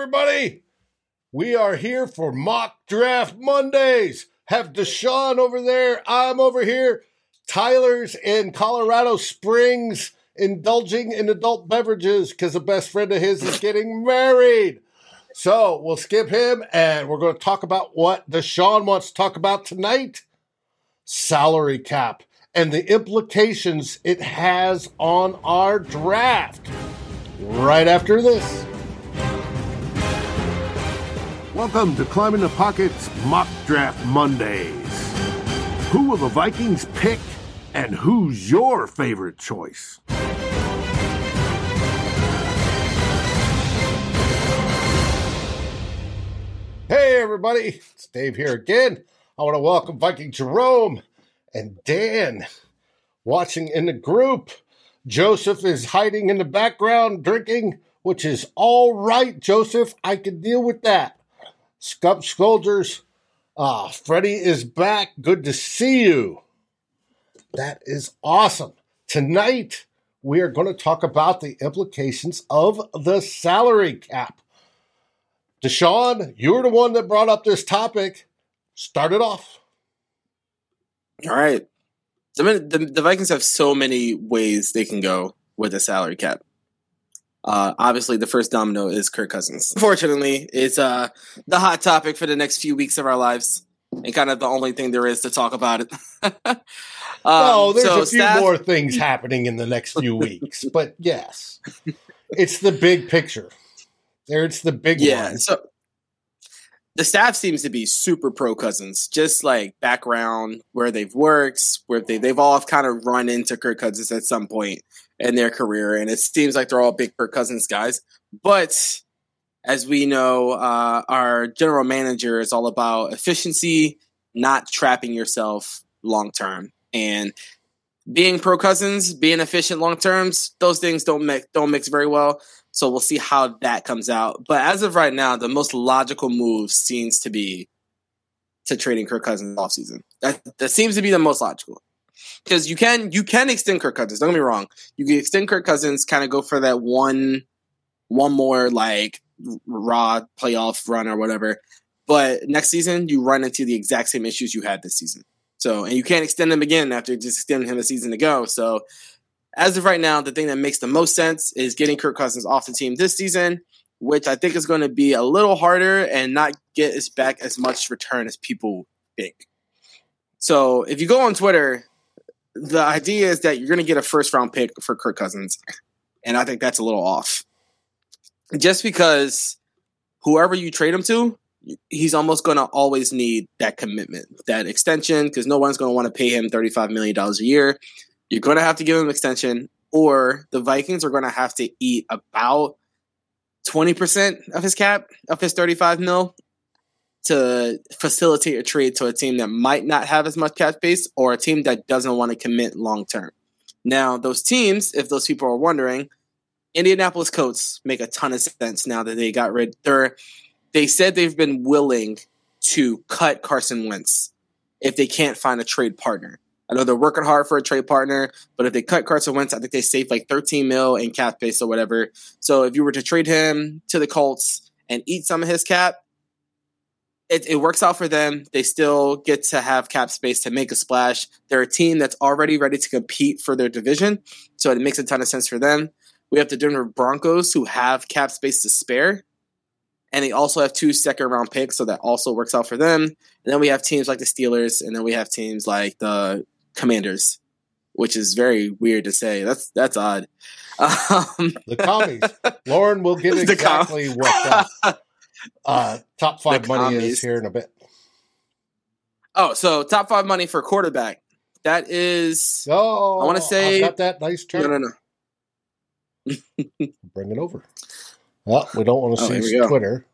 everybody. We are here for Mock Draft Mondays. Have Deshaun over there. I'm over here. Tyler's in Colorado Springs indulging in adult beverages because a best friend of his is getting married. So we'll skip him and we're going to talk about what Deshaun wants to talk about tonight salary cap and the implications it has on our draft. Right after this. Welcome to Climbing the Pockets Mock Draft Mondays. Who will the Vikings pick and who's your favorite choice? Hey, everybody, it's Dave here again. I want to welcome Viking Jerome and Dan watching in the group. Joseph is hiding in the background drinking, which is all right, Joseph. I can deal with that. Scump Soldiers, ah, Freddie is back. Good to see you. That is awesome. Tonight, we are going to talk about the implications of the salary cap. Deshaun, you're the one that brought up this topic. Start it off. All right. The, the, the Vikings have so many ways they can go with the salary cap. Uh, obviously, the first domino is Kirk Cousins. Unfortunately, it's uh, the hot topic for the next few weeks of our lives, and kind of the only thing there is to talk about it. um, well, there's so a few staff- more things happening in the next few weeks, but yes, it's the big picture. There, it's the big yeah, one. So the staff seems to be super pro Cousins, just like background where they've worked, where they they've all kind of run into Kirk Cousins at some point in their career, and it seems like they're all big Kirk Cousins guys. But as we know, uh, our general manager is all about efficiency, not trapping yourself long term, and being pro Cousins, being efficient long terms. Those things don't mix don't mix very well. So we'll see how that comes out. But as of right now, the most logical move seems to be to trading Kirk Cousins offseason. That that seems to be the most logical. Because you can you can extend Kirk Cousins. Don't get me wrong. You can extend Kirk Cousins, kind of go for that one one more like raw playoff run or whatever. But next season you run into the exact same issues you had this season. So and you can't extend him again after just extending him a season ago. So as of right now, the thing that makes the most sense is getting Kirk Cousins off the team this season, which I think is going to be a little harder and not get us back as much return as people think. So if you go on Twitter, the idea is that you're going to get a first round pick for Kirk Cousins. And I think that's a little off. Just because whoever you trade him to, he's almost going to always need that commitment, that extension, because no one's going to want to pay him $35 million a year. You're going to have to give him an extension, or the Vikings are going to have to eat about 20% of his cap, of his 35 mil, to facilitate a trade to a team that might not have as much cap space or a team that doesn't want to commit long term. Now, those teams, if those people are wondering, Indianapolis Colts make a ton of sense now that they got rid. They're, they said they've been willing to cut Carson Wentz if they can't find a trade partner. I know they're working hard for a trade partner, but if they cut Carson Wentz, I think they save like 13 mil in cap space or whatever. So if you were to trade him to the Colts and eat some of his cap, it, it works out for them. They still get to have cap space to make a splash. They're a team that's already ready to compete for their division, so it makes a ton of sense for them. We have the Denver Broncos who have cap space to spare and they also have two second round picks, so that also works out for them. And then we have teams like the Steelers, and then we have teams like the Commanders, which is very weird to say. That's that's odd. Um, the commies. Lauren will get exactly com- what uh, top five money is here in a bit. Oh, so top five money for quarterback. That is. Oh, I want to say I've got that nice term. No, no, no. Bring it over. Well, we don't want to oh, see Twitter.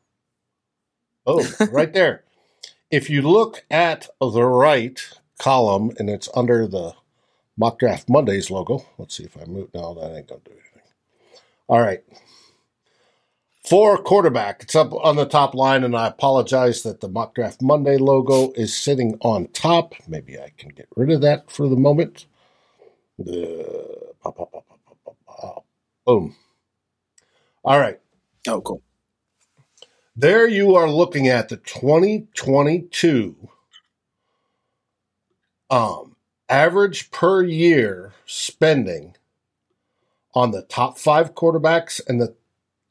Oh, right there. If you look at the right, column, and it's under the Mock Draft Mondays logo. Let's see if I move. No, that ain't going to do anything. All right. For quarterback, it's up on the top line, and I apologize that the Mock Draft Monday logo is sitting on top. Maybe I can get rid of that for the moment. Uh, Boom. All right. Oh, cool. There you are looking at the 2022 um, average per year spending on the top five quarterbacks and the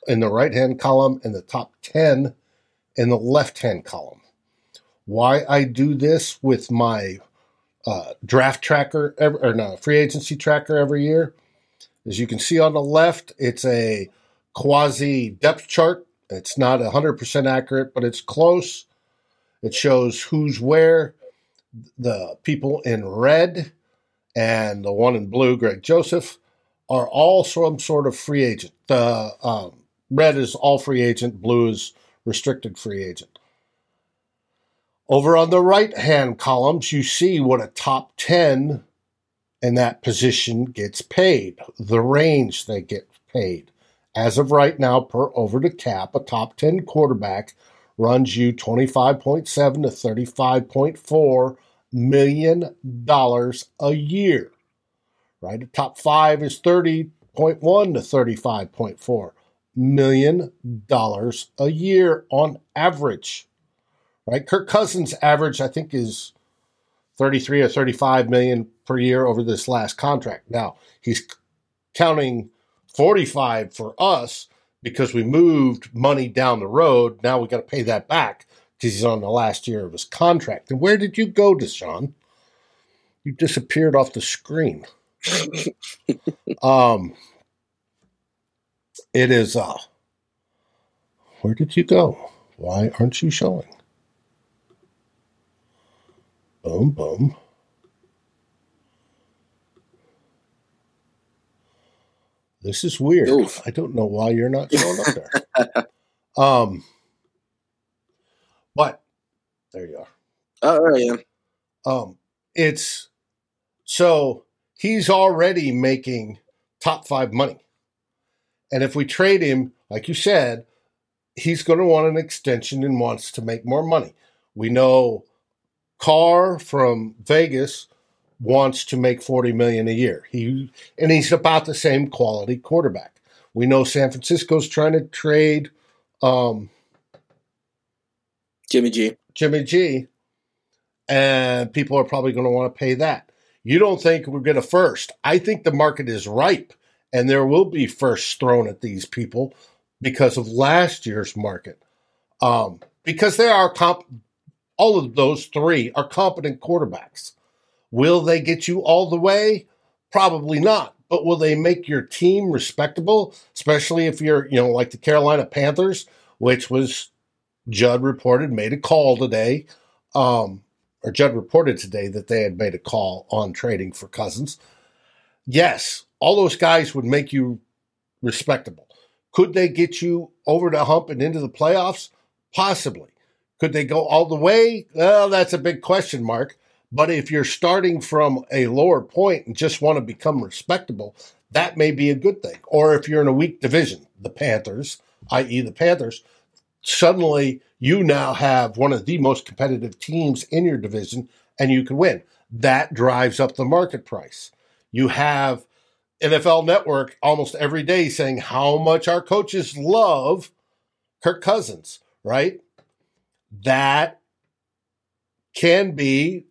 in the right hand column and the top 10 in the left hand column. Why I do this with my uh, draft tracker or no free agency tracker every year. As you can see on the left, it's a quasi depth chart. It's not 100% accurate, but it's close. It shows who's where. The people in red and the one in blue, Greg Joseph, are all some sort of free agent. The um, red is all free agent, blue is restricted free agent. Over on the right hand columns, you see what a top 10 in that position gets paid, the range they get paid. As of right now, per over the cap, a top 10 quarterback runs you 25.7 to 35.4 million dollars a year. Right? The top five is 30.1 to 35.4 million dollars a year on average right? Kirk Cousins' average, I think, is 33 or 35 million per year over this last contract. Now, he's counting 45 for us because we moved money down the road. Now we got to pay that back because he's on the last year of his contract. And where did you go, Deshaun? You disappeared off the screen. um, it is, uh, where did you go? Why aren't you showing? Boom, boom. This is weird. Oof. I don't know why you're not showing up there. um, but there you are. Oh, there I am. Um, it's so he's already making top five money, and if we trade him, like you said, he's going to want an extension and wants to make more money. We know Carr from Vegas wants to make 40 million a year. He and he's about the same quality quarterback. We know San Francisco's trying to trade um, Jimmy G. Jimmy G. And people are probably going to want to pay that. You don't think we're going to first. I think the market is ripe and there will be first thrown at these people because of last year's market. Um, because they are comp- all of those three are competent quarterbacks. Will they get you all the way? Probably not. But will they make your team respectable, especially if you're, you know, like the Carolina Panthers, which was Judd reported made a call today, um, or Judd reported today that they had made a call on trading for Cousins. Yes, all those guys would make you respectable. Could they get you over the hump and into the playoffs? Possibly. Could they go all the way? Well, that's a big question mark. But if you're starting from a lower point and just want to become respectable, that may be a good thing. Or if you're in a weak division, the Panthers, i.e., the Panthers, suddenly you now have one of the most competitive teams in your division and you can win. That drives up the market price. You have NFL Network almost every day saying how much our coaches love Kirk Cousins, right? that can be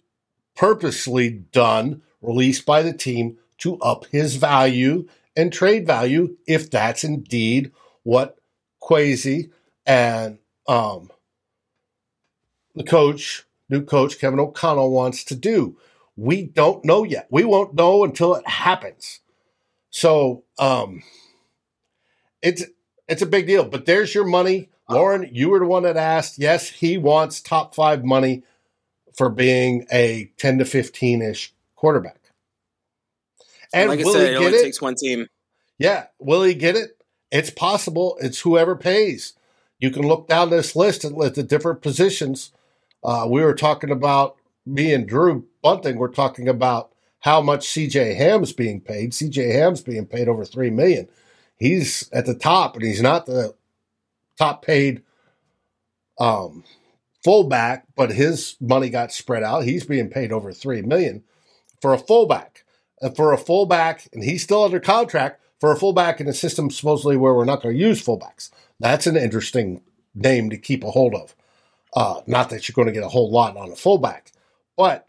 purposely done, released by the team to up his value and trade value if that's indeed what Kwesi and um, the coach, new coach Kevin O'Connell wants to do. We don't know yet. We won't know until it happens. So um, it's it's a big deal. But there's your money. Lauren, you were the one that asked. Yes, he wants top five money for being a 10 to 15 ish quarterback. And like I said, it only it? takes one team. Yeah. Will he get it? It's possible. It's whoever pays. You can look down this list at the different positions. Uh, we were talking about me and Drew Bunting. We're talking about how much CJ Ham's being paid. CJ Ham's being paid over three million. He's at the top, and he's not the top paid um, fullback, but his money got spread out. He's being paid over three million for a fullback, and for a fullback, and he's still under contract for a fullback in a system supposedly where we're not going to use fullbacks. That's an interesting name to keep a hold of. Uh, not that you're going to get a whole lot on a fullback, but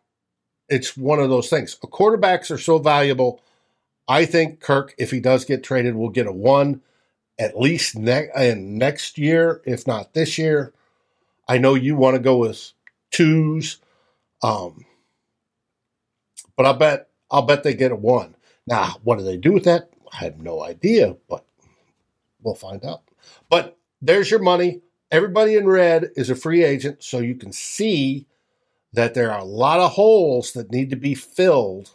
it's one of those things. Quarterbacks are so valuable. I think Kirk, if he does get traded, will get a one at least ne- next year, if not this year. I know you want to go with twos, um, but I bet I'll bet they get a one. Now, what do they do with that? I have no idea, but we'll find out. But there's your money. Everybody in red is a free agent, so you can see that there are a lot of holes that need to be filled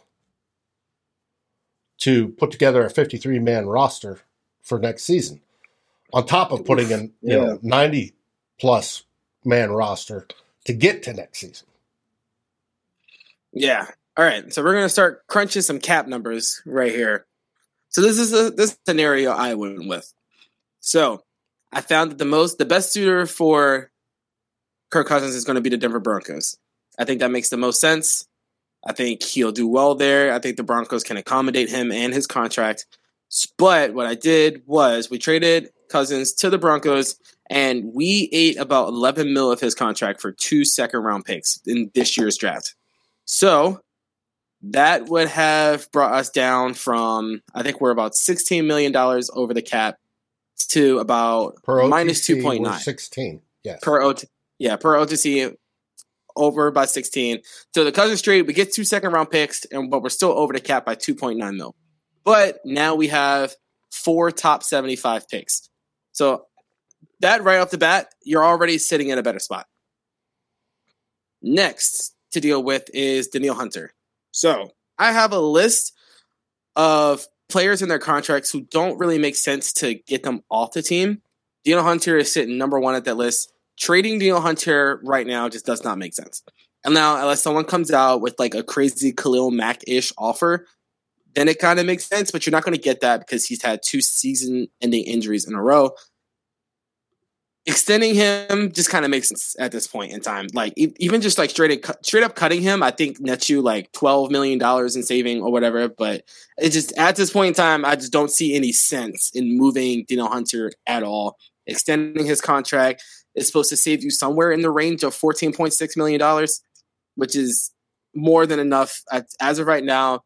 to put together a 53 man roster for next season. On top of putting in, you yeah. know, 90 plus man roster to get to next season. Yeah. All right. So we're going to start crunching some cap numbers right here. So this is a, this scenario I went with. So I found that the most, the best suitor for Kirk Cousins is going to be the Denver Broncos. I think that makes the most sense. I think he'll do well there. I think the Broncos can accommodate him and his contract. But what I did was we traded Cousins to the Broncos and we ate about 11 mil of his contract for two second round picks in this year's draft. So that would have brought us down from, I think we're about $16 million over the cap to about per minus 2.9. 16, yes. Per OT, yeah, per OTC over by 16. So the Cousins trade, we get two second round picks, and but we're still over the cap by 2.9 mil. But now we have four top 75 picks. So that right off the bat, you're already sitting in a better spot. Next to deal with is Danielle Hunter. So I have a list of players in their contracts who don't really make sense to get them off the team. Danielle Hunter is sitting number one at that list. Trading Danielle Hunter right now just does not make sense. And now, unless someone comes out with like a crazy Khalil Mack ish offer, then it kind of makes sense. But you're not going to get that because he's had two season ending injuries in a row extending him just kind of makes sense at this point in time. Like even just like straight up, straight up cutting him, I think nets you like twelve million dollars in saving or whatever. But it just at this point in time, I just don't see any sense in moving Dino Hunter at all. Extending his contract is supposed to save you somewhere in the range of fourteen point six million dollars, which is more than enough as of right now.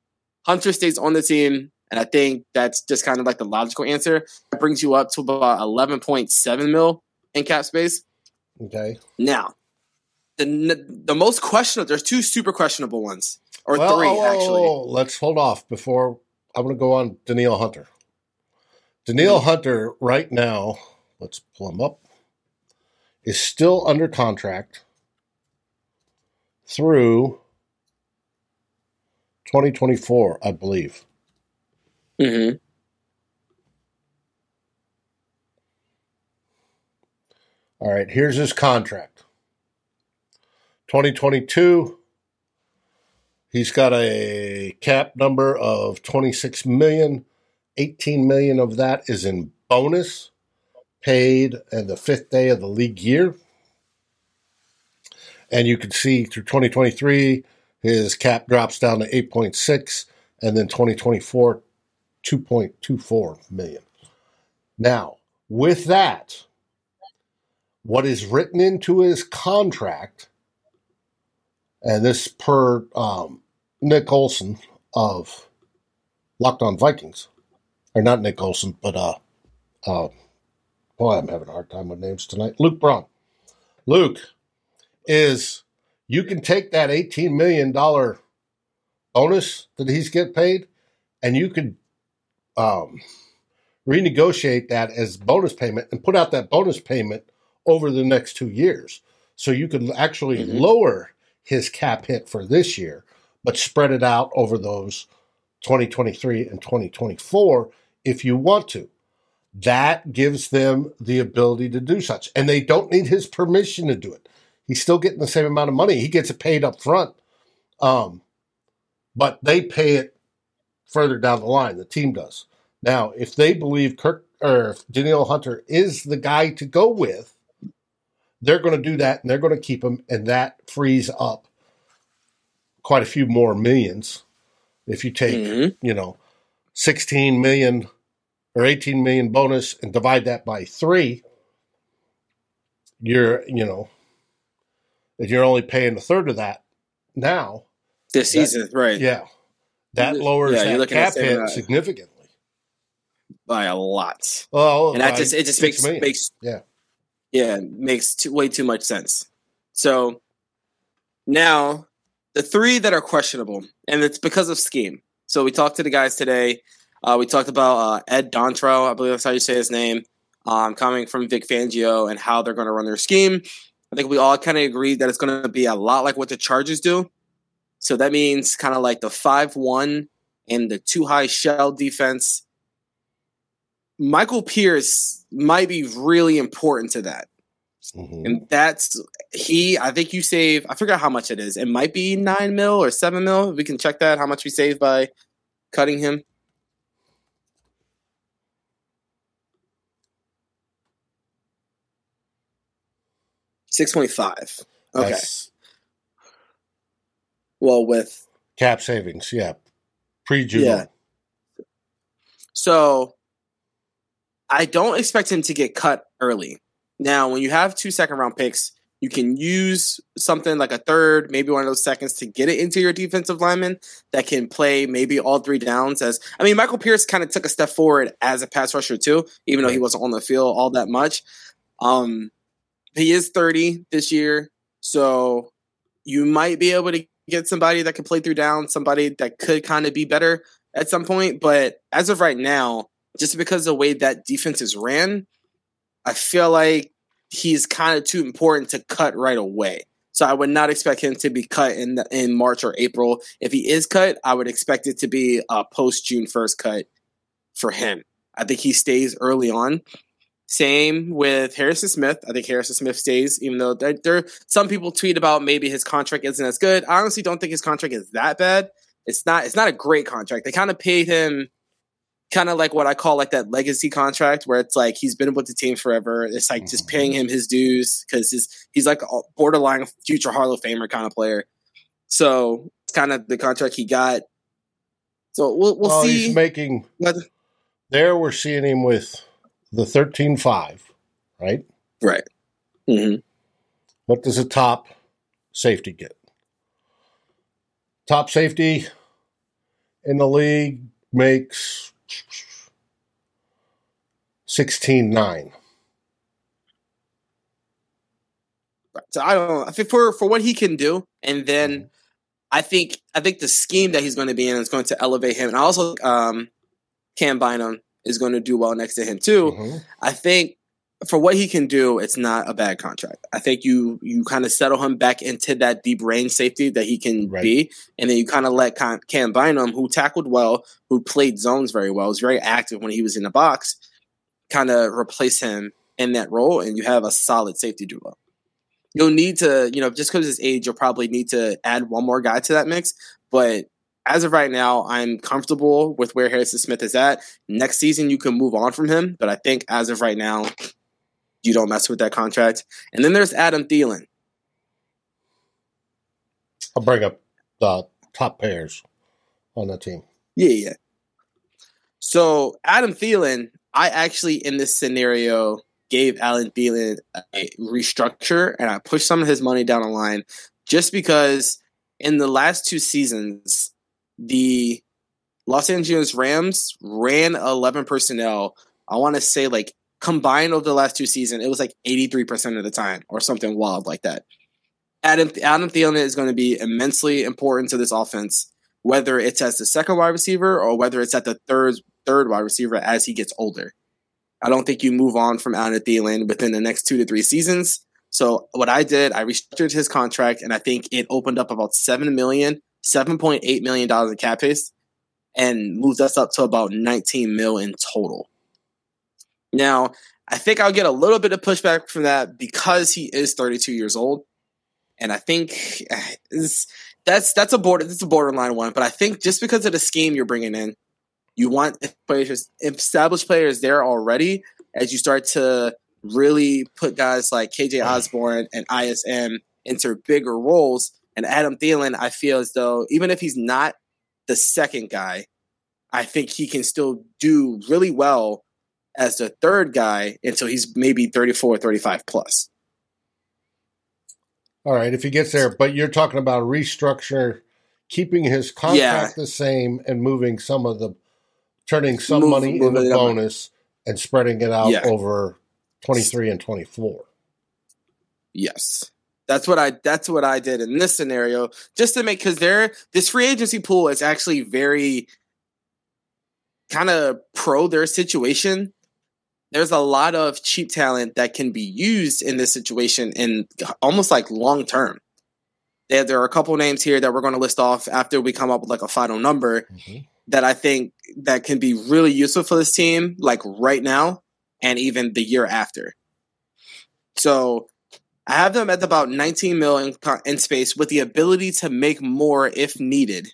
Hunter stays on the team. And I think that's just kind of like the logical answer. It brings you up to about 11.7 mil in cap space. Okay. Now, the the most questionable. There's two super questionable ones, or well, three oh, actually. Let's hold off before I'm going to go on Danielle Hunter. Danielle mm-hmm. Hunter right now. Let's pull him up. Is still under contract through 2024, I believe. Mm-hmm. All right, here's his contract. 2022, he's got a cap number of 26 million. 18 million of that is in bonus paid and the fifth day of the league year. And you can see through 2023, his cap drops down to 8.6, and then 2024, 2.24 million. Now, with that, what is written into his contract, and this per um, Nick Olson of Locked On Vikings, or not Nick Olson, but uh, uh, boy, I'm having a hard time with names tonight. Luke Braun. Luke is you can take that $18 million bonus that he's get paid and you could um, renegotiate that as bonus payment and put out that bonus payment over the next two years. So you could actually mm-hmm. lower his cap hit for this year, but spread it out over those 2023 and 2024 if you want to. That gives them the ability to do such. And they don't need his permission to do it. He's still getting the same amount of money. He gets it paid up front. Um, but they pay it further down the line. The team does. Now, if they believe Kirk or if Danielle Hunter is the guy to go with, they're going to do that and they're going to keep him, and that frees up quite a few more millions. If you take, mm-hmm. you know, 16 million or 18 million bonus and divide that by three, you're you know if you're only paying a third of that now this that- season, right? yeah that lowers you're that cap hit that. significantly by a lot. well and that just it just makes million. makes Yeah. yeah makes too, way too much sense. So now the three that are questionable, and it's because of scheme. So we talked to the guys today. Uh, we talked about uh, Ed Dontrow, I believe that's how you say his name, um, coming from Vic Fangio and how they're going to run their scheme. I think we all kind of agreed that it's going to be a lot like what the Chargers do. So that means kind of like the five one and the two high shell defense. Michael Pierce might be really important to that. Mhm. And that's he. I think you save. I forgot how much it is. It might be nine mil or seven mil. We can check that. How much we save by cutting him. Six point five. Okay. That's Well, with cap savings yeah pre-June Yeah. so, I don't expect him to get cut early. Now, when you have two second round picks, you can use something like a third, maybe one of those seconds to get it into your defensive lineman that can play maybe all three downs. As I mean, Michael Pierce kind of took a step forward as a pass rusher too, even though he wasn't on the field all that much. Um, he is 30 this year, so you might be able to get somebody that can play through down, somebody that could kind of be better at some point. But as of right now, just because the way that defense is ran, I feel like he's kind of too important to cut right away. So I would not expect him to be cut in the, in March or April. If he is cut, I would expect it to be a post June first cut for him. I think he stays early on. Same with Harrison Smith. I think Harrison Smith stays, even though there, there some people tweet about maybe his contract isn't as good. I honestly don't think his contract is that bad. It's not. It's not a great contract. They kind of paid him kind of like what I call like that legacy contract, where it's like he's been with the team forever. It's like just paying mm-hmm. him his dues because he's he's like a borderline future Hall of Famer kind of player. So it's kind of the contract he got. So we'll we'll well, see. he's making what- there we're seeing him with the 13-5 right right. hmm what does a top safety get top safety in the league makes 16-9 So I don't. know. I think for for what he can do, and then I think I think the scheme that he's going to be in is going to elevate him, and I also um, Cam Bynum is going to do well next to him too. Mhm. I think for what he can do, it's not a bad contract. I think you you kind of settle him back into that deep range safety that he can Right. be, and then you kind of let Cam, Cam Bynum, who tackled well, who played zones very well, was very active when he was in the box, kind of replace him in that role, and you have a solid safety duo. You'll need to, you know, just because his age, you'll probably need to add one more guy to that mix, but. As of right now, I'm comfortable with where Harrison Smith is at. Next season, you can move on from him, but I think as of right now, you don't mess with that contract. And then there's Adam Thielen. i'll bring up the top pairs on the team Yeah, yeah. So Adam Thielen, I actually in this scenario gave Alan Thielen a restructure and I pushed some of his money down the line just because in the last two seasons, the Los Angeles Rams ran 11 personnel. I want to say like combined over the last two seasons, it was like 83% of the time or something wild like that. Adam, Adam Thielen is going to be immensely important to this offense whether it's as the second wide receiver or whether it's at the third third wide receiver as he gets older. I don't think you move on from Adam Thielen within the next two to three seasons. So what I did, I restructured his contract, and I think it opened up about seven million, seven point eight million dollars in cap space, and moves us up to about nineteen mil in total. Now, I think I'll get a little bit of pushback from that because he is thirty two years old, and I think eh, that's that's a border that's a borderline one. But I think just because of the scheme you're bringing in, you want players, established players there already. As you start to really put guys like KJ Osborne and ISM into bigger roles, and Adam Thielen, I feel as though even if he's not the second guy, I think he can still do really well as the third guy until he's maybe 34, 35 plus. All right, if he gets there, but you're talking about restructure, keeping his contract yeah. the same and moving some of the, turning some Move, money into bonus and spreading it out yeah. over 23 and 24. Yes. That's what I that's what I did in this scenario just to make cuz there this free agency pool is actually very kind of pro their situation. There's a lot of cheap talent that can be used in this situation in almost like long term. There, there are a couple names here that we're going to list off after we come up with like a final number mm-hmm. that I think that can be really useful for this team, like right now and even the year after. So I have them at about 19 mil in, in space with the ability to make more if needed.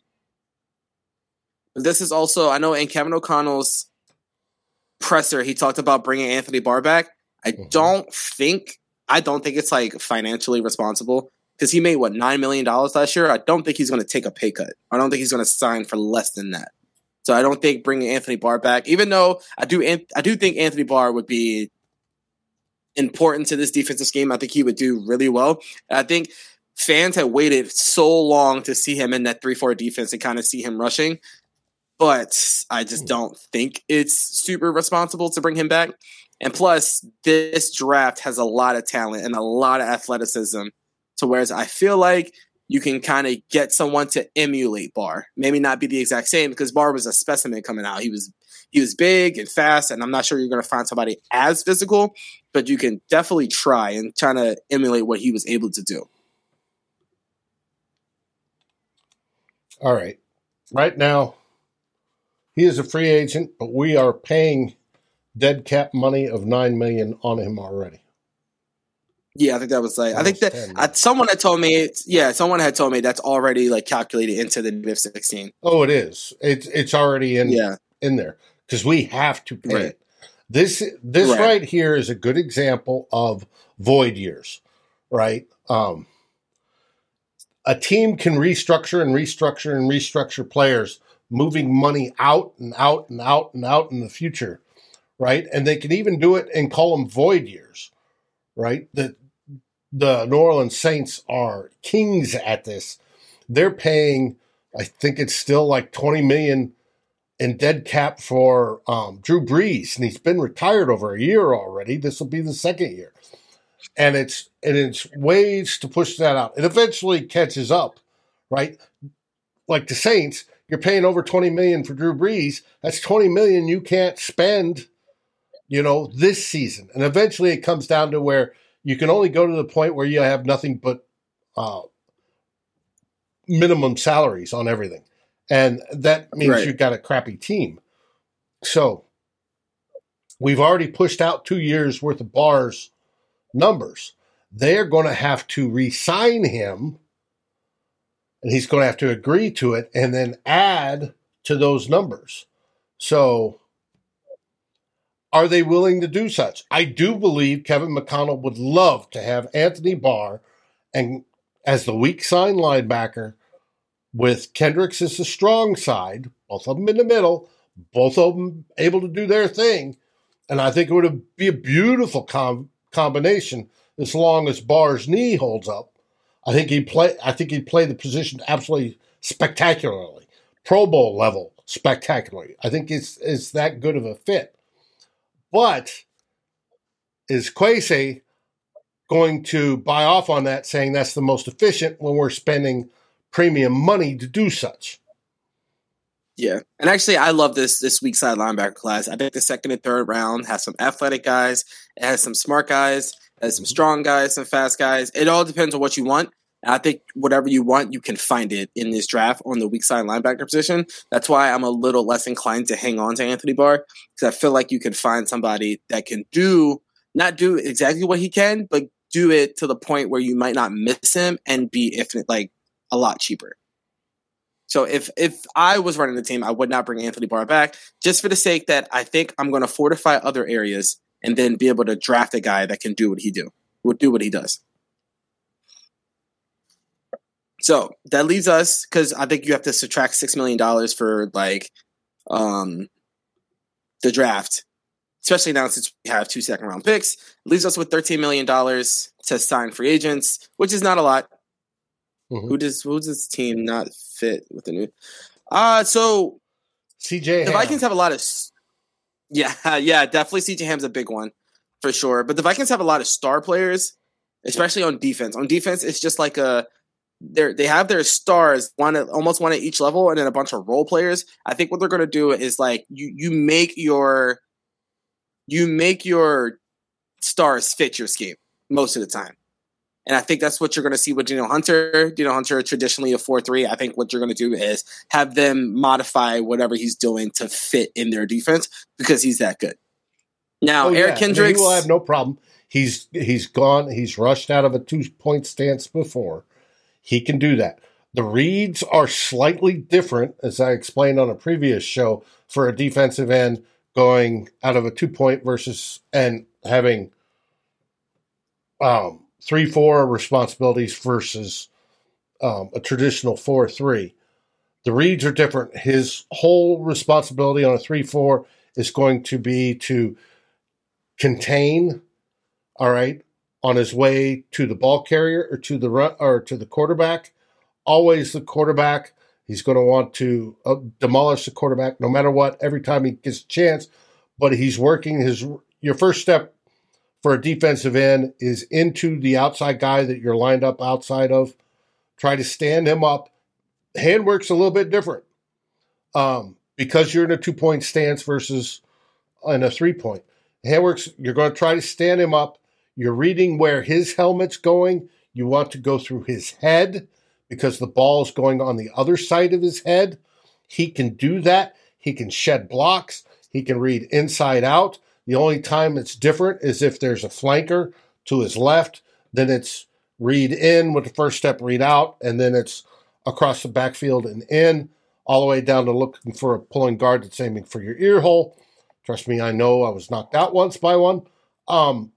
This is also, I know in Kevin O'Connell's presser, he talked about bringing Anthony Barr back. I mm-hmm. don't think, I don't think it's like financially responsible because he made what nine million dollars last year. I don't think he's going to take a pay cut. I don't think he's going to sign for less than that. So I don't think bringing Anthony Barr back, even though I do, I do think Anthony Barr would be important to this defensive scheme. I think he would do really well. I think fans had waited so long to see him in that 3 4 defense and kind of see him rushing. But I just hmm. don't think it's super responsible to bring him back. And plus, this draft has a lot of talent and a lot of athleticism. So, whereas I feel like you can kind of get someone to emulate Barr, maybe not be the exact same because Barr was a specimen coming out. He was he was big and fast, and I'm not sure you're going to find somebody as physical, but you can definitely try and try to emulate what he was able to do. All right. Right now, he is a free agent, but we are paying dead cap money of nine million on him already. Yeah, I think that was like I think that I, someone had told me. Yeah, someone had told me that's already like calculated into the NIF sixteen. Oh, it is. It's it's already in yeah. in there because we have to pay right. it. This this right. right. here is a good example of void years, right? Um, a team can restructure and restructure and restructure players, moving money out and out and out and out in the future, right? And they can even do it and call them void years, right? The the New Orleans Saints are kings at this. They're paying, I think it's still like twenty million in dead cap for um, Drew Brees, and he's been retired over a year already. This will be the second year, and it's and it's ways to push that out. It eventually catches up, right? Like the Saints, you're paying over twenty million for Drew Brees. That's twenty million you can't spend, you know, this season, and eventually it comes down to where you can only go to the point where you have nothing but uh, minimum salaries on everything and that means right. you've got a crappy team. So we've already pushed out two years worth of Barr's numbers. They're going to have to re-sign him, and he's going to have to agree to it, and then add to those numbers. So, are they willing to do such? I do believe Kevin O'Connell would love to have Anthony Barr and as the weak sign linebacker with Kendricks as the strong side, both of them in the middle, both of them able to do their thing. And I think it would be a beautiful com- combination as long as Barr's knee holds up. I think he play. I think he'd play the position absolutely spectacularly, Pro Bowl level spectacularly. I think it's it's that good of a fit. But is Kwesi going to buy off on that, saying that's the most efficient when we're spending premium money to do such. Yeah, and actually, I love this this weak side linebacker class. I think the second and third round has some athletic guys, it has some smart guys, it has some mm-hmm. strong guys, some fast guys. It all depends on what you want. I think whatever you want, you can find it in this draft on the weak side linebacker position. That's why I'm a little less inclined to hang on to Anthony Barr because I feel like you can find somebody that can do not do exactly what he can, but do it to the point where you might not miss him and be if like a lot cheaper. So if if I was running the team, I would not bring Anthony Barr back just for the sake that I think I'm going to fortify other areas and then be able to draft a guy that can do what he do, would do what he does. So that leaves us because I think you have to subtract six million dollars for like um the draft. especially now since we have two second round picks. Leaves us with $13 million to sign free agents, which is not a lot. Mm-hmm. Who does who does this team not fit with the new? Uh so CJ the Ham. Vikings have a lot of yeah, yeah, definitely CJ Ham's a big one for sure. But the Vikings have a lot of star players, especially on defense. On defense, it's just like a they they have their stars one at almost one at each level, and then a bunch of role players. I think what they're going to do is like you you make your you make your stars fit your scheme most of the time. And I think that's what you're going to see with Danielle Hunter. Danielle Hunter, traditionally a 4 3. I think what you're going to do is have them modify whatever he's doing to fit in their defense because he's that good. Now, oh, Eric yeah. Kendricks. he will have no problem. He's he's gone. He's rushed out of a two point stance before. He can do that. The reads are slightly different, as I explained on a previous show, for a defensive end going out of a two point versus and having um, three four responsibilities versus um, a traditional four three. The reads are different. His whole responsibility on a three four is going to be to contain, all right, on his way to the ball carrier or to the run or to the quarterback. Always the quarterback. He's going to want to uh, demolish the quarterback no matter what every time he gets a chance. But he's working his. Your first step for a defensive end is into the outside guy that you're lined up outside of. Try to stand him up. Hand work's a little bit different um, because you're in a two point stance versus in a three point. Hand works, you're going to try to stand him up. You're reading where his helmet's going. You want to go through his head because the ball is going on the other side of his head. He can do that. He can shed blocks. He can read inside out. The only time it's different is if there's a flanker to his left, then it's read in with the first step, read out, and then it's across the backfield and in, all the way down to looking for a pulling guard that's aiming for your ear hole. Trust me, I know I was knocked out once by one. Um,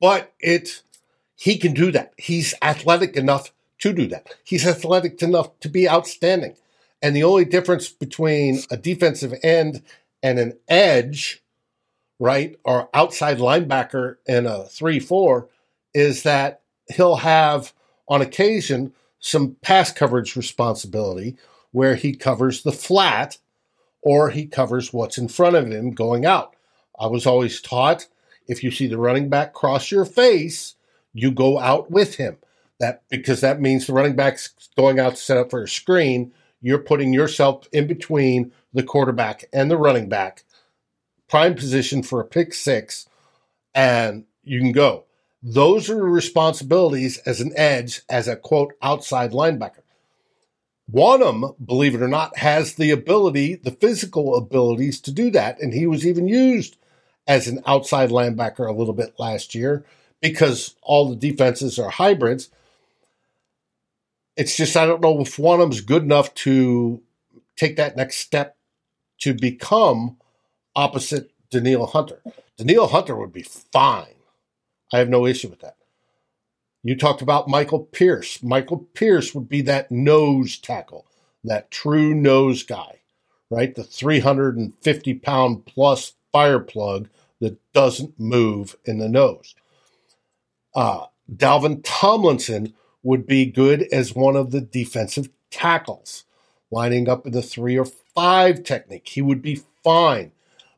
but it, he can do that. He's athletic enough to do that. He's athletic enough to be outstanding. And the only difference between a defensive end and an edge, right, or outside linebacker in a 3 4 is that he'll have, on occasion, some pass coverage responsibility where he covers the flat or he covers what's in front of him going out. I was always taught if you see the running back cross your face, you go out with him. That because that means the running back's going out to set up for a screen. You're putting yourself in between the quarterback and the running back, prime position for a pick six, and you can go. Those are responsibilities as an edge, as a quote outside linebacker. Wonnum, believe it or not, has the ability, the physical abilities to do that. And he was even used as an outside linebacker a little bit last year because all the defenses are hybrids. It's just, I don't know if Wonnum's good enough to take that next step to become opposite Danielle Hunter. Danielle Hunter would be fine. I have no issue with that. You talked about Michael Pierce. Michael Pierce would be that nose tackle, that true nose guy, right? The 350 pound plus fire plug that doesn't move in the nose. Uh, Dalvin Tomlinson would be good as one of the defensive tackles, lining up in the three or five technique. He would be fine.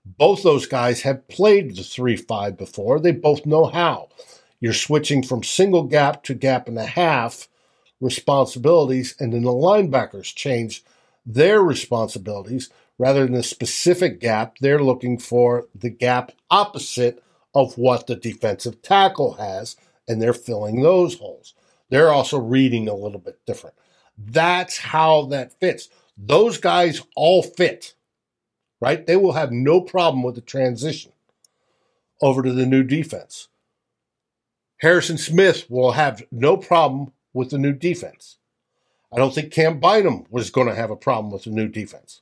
Both those guys have played the three five before. They both know how. You're switching from single gap to gap and a half responsibilities, and then the linebackers change their responsibilities rather than a specific gap. They're looking for the gap opposite of what the defensive tackle has, and they're filling those holes. They're also reading a little bit different. That's how that fits. Those guys all fit, right? They will have no problem with the transition over to the new defense. Harrison Smith will have no problem with the new defense. I don't think Cam Bynum was going to have a problem with the new defense.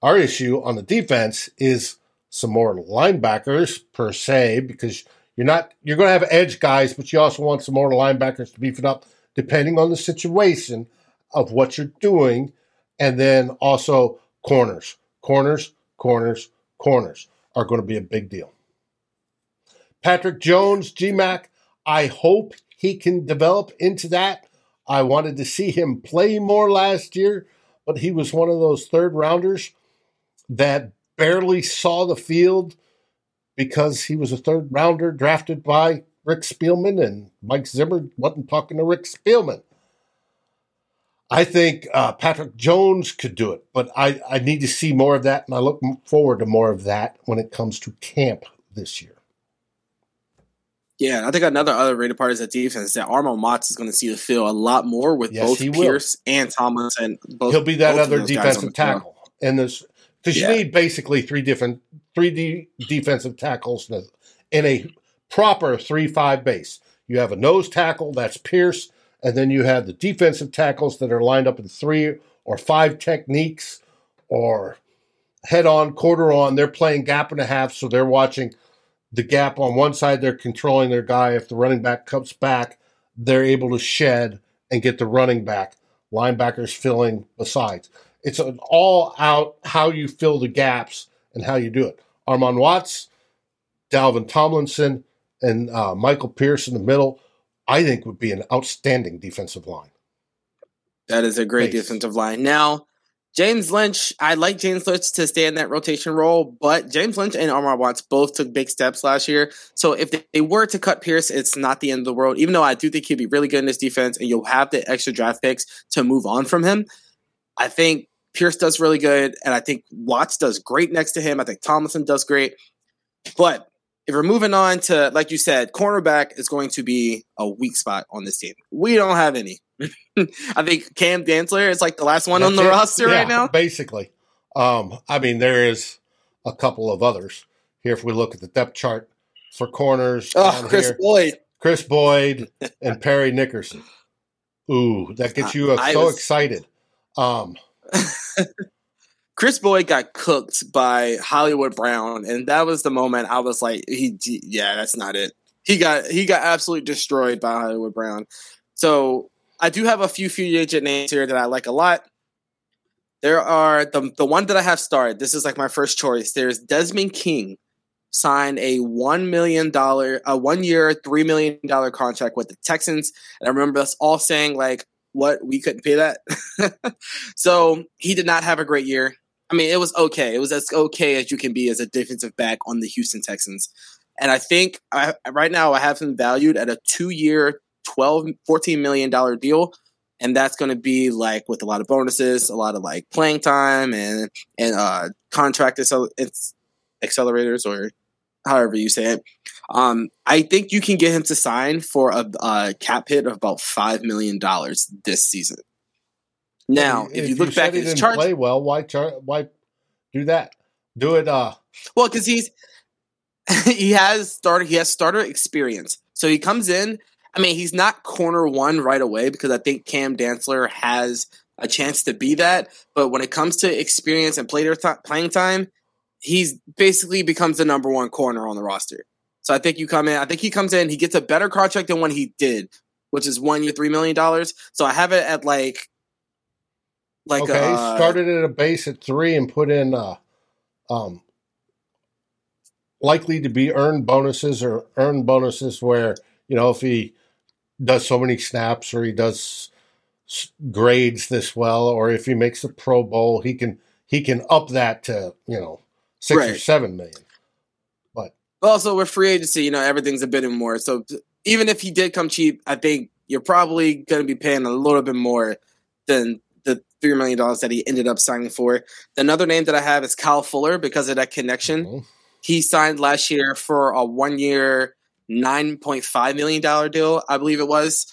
Our issue on the defense is some more linebackers per se, because you're not you're going to have edge guys, but you also want some more linebackers to beef it up, depending on the situation of what you're doing, and then also corners. Corners, corners, corners are going to be a big deal. Patrick Jones, GMAC, I hope he can develop into that. I wanted to see him play more last year, but he was one of those third rounders that barely saw the field because he was a third rounder drafted by Rick Spielman, and Mike Zimmer wasn't talking to Rick Spielman. I think uh, Patrick Jones could do it, but I, I need to see more of that, and I look forward to more of that when it comes to camp this year. Yeah, I think another other underrated part is that defense that Armon Watts is going to see the field a lot more with yes, both Pierce will. and Tomlinson. Both, He'll be that other defensive tackle, and this because yeah. you need basically three different three D defensive tackles in a proper three five base. You have a nose tackle that's Pierce, and then you have the defensive tackles that are lined up in three or five techniques or head on, quarter on. They're playing gap and a half, so they're watching the gap on one side. They're controlling their guy. If the running back comes back, they're able to shed and get the running back. Linebackers filling the sides. It's an all out how you fill the gaps and how you do it. Armon Watts, Dalvin Tomlinson, and uh, Michael Pierce in the middle, I think would be an outstanding defensive line. That is a great defensive line. Now, James Lynch, I like James Lynch to stay in that rotation role, but James Lynch and Armon Watts both took big steps last year. So if they were to cut Pierce, it's not the end of the world, even though I do think he'd be really good in this defense and you'll have the extra draft picks to move on from him. I think Pierce does really good, and I think Watts does great next to him. I think Tomlinson does great. But if we're moving on to, like you said, cornerback is going to be a weak spot on this team. We don't have any. I think Cam Dantzler is like the last one That's on the it. roster yeah, right now. Basically. Um, I mean, there is a couple of others. Here, if we look at the depth chart for corners, oh, Chris here, Boyd. Chris Boyd and Parry Nickerson. Ooh, that gets you uh, so was, excited. Um, Chris Boyd got cooked by Hollywood Brown, and that was the moment I was like, "He, yeah, that's not it." He got he got absolutely destroyed by Hollywood Brown. So I do have a few free agent names here that I like a lot. There are the the one that I have started. This is like my first choice. There's Desmond King signed a one million dollar, a one year, three million dollar contract with the Texans. And I remember us all saying like, "What? We couldn't pay that." so he did not have a great year. I mean, it was okay. It was as okay as you can be as a defensive back on the Houston Texans. And I think I, right now I have him valued at a two year, 12, 14 million dollar deal. And that's going to be like with a lot of bonuses, a lot of like playing time and, and, uh, contract accelerators or however you say it. Um, I think you can get him to sign for a, a cap hit of about $5 million this season. Now, if, if you look back at his charts, play well. Why char- Why do that? Do it. Uh, well, because he's he has started. He has starter experience, so he comes in. I mean, he's not corner one right away because I think Cam Dantzler has a chance to be that. But when it comes to experience and play th- playing time, he's basically becomes the number one corner on the roster. So I think you come in. I think he comes in. He gets a better contract than when he did, which is one year, three million dollars. So I have it at like like okay, uh, started at a base at three and put in uh, um, likely to be earned bonuses or earned bonuses where you know if he does so many snaps or he does grades this well or if he makes a Pro Bowl, he can he can up that to you know six right. or seven million. But also with free agency, you know everything's a bit more. So even if he did come cheap, I think you're probably going to be paying a little bit more than three million dollars that he ended up signing for. Another name that I have is Kyle Fuller because of that connection. Mm-hmm. He signed last year for a one year, nine point five million dollar deal, I believe it was.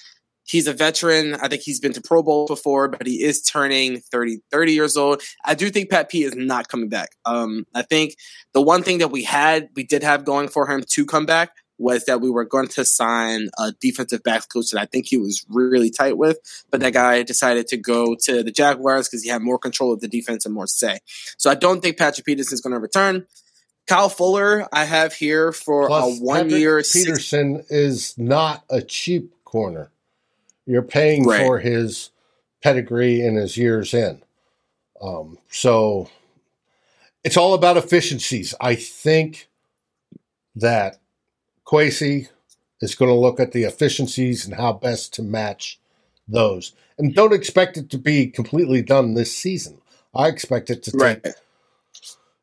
He's a veteran. I think he's been to Pro Bowl before, but he is turning 30, 30 years old. I do think Pat P is not coming back. Um, I think the one thing that we had, we did have going for him to come back was that we were going to sign a defensive backs coach that I think he was really tight with, but that guy decided to go to the Jaguars because he had more control of the defense and more say. So I don't think Patrick Peterson is going to return. Kyle Fuller, I have here for Plus, a one Patrick year. Peterson six- is not a cheap corner. You're paying right. for his pedigree and his years in. Um, so it's all about efficiencies. I think that Kwesi is going to look at the efficiencies and how best to match those. And don't expect it to be completely done this season. I expect it to take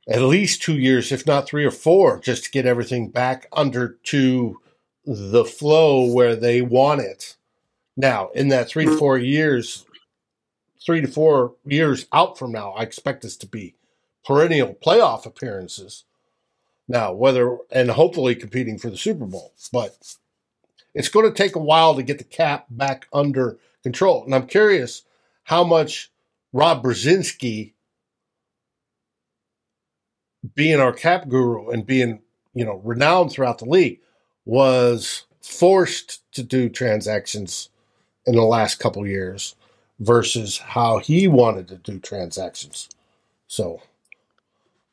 at least two years, if not three or four, just to get everything back under to the flow where they want it. Now, in that three to mm-hmm. four years, three to four years out from now, I expect this to be perennial playoff appearances. Now, whether and hopefully competing for the Super Bowl, but it's going to take a while to get the cap back under control. And I'm curious how much Rob Brzezinski, being our cap guru and being you know renowned throughout the league, was forced to do transactions in the last couple years versus how he wanted to do transactions. So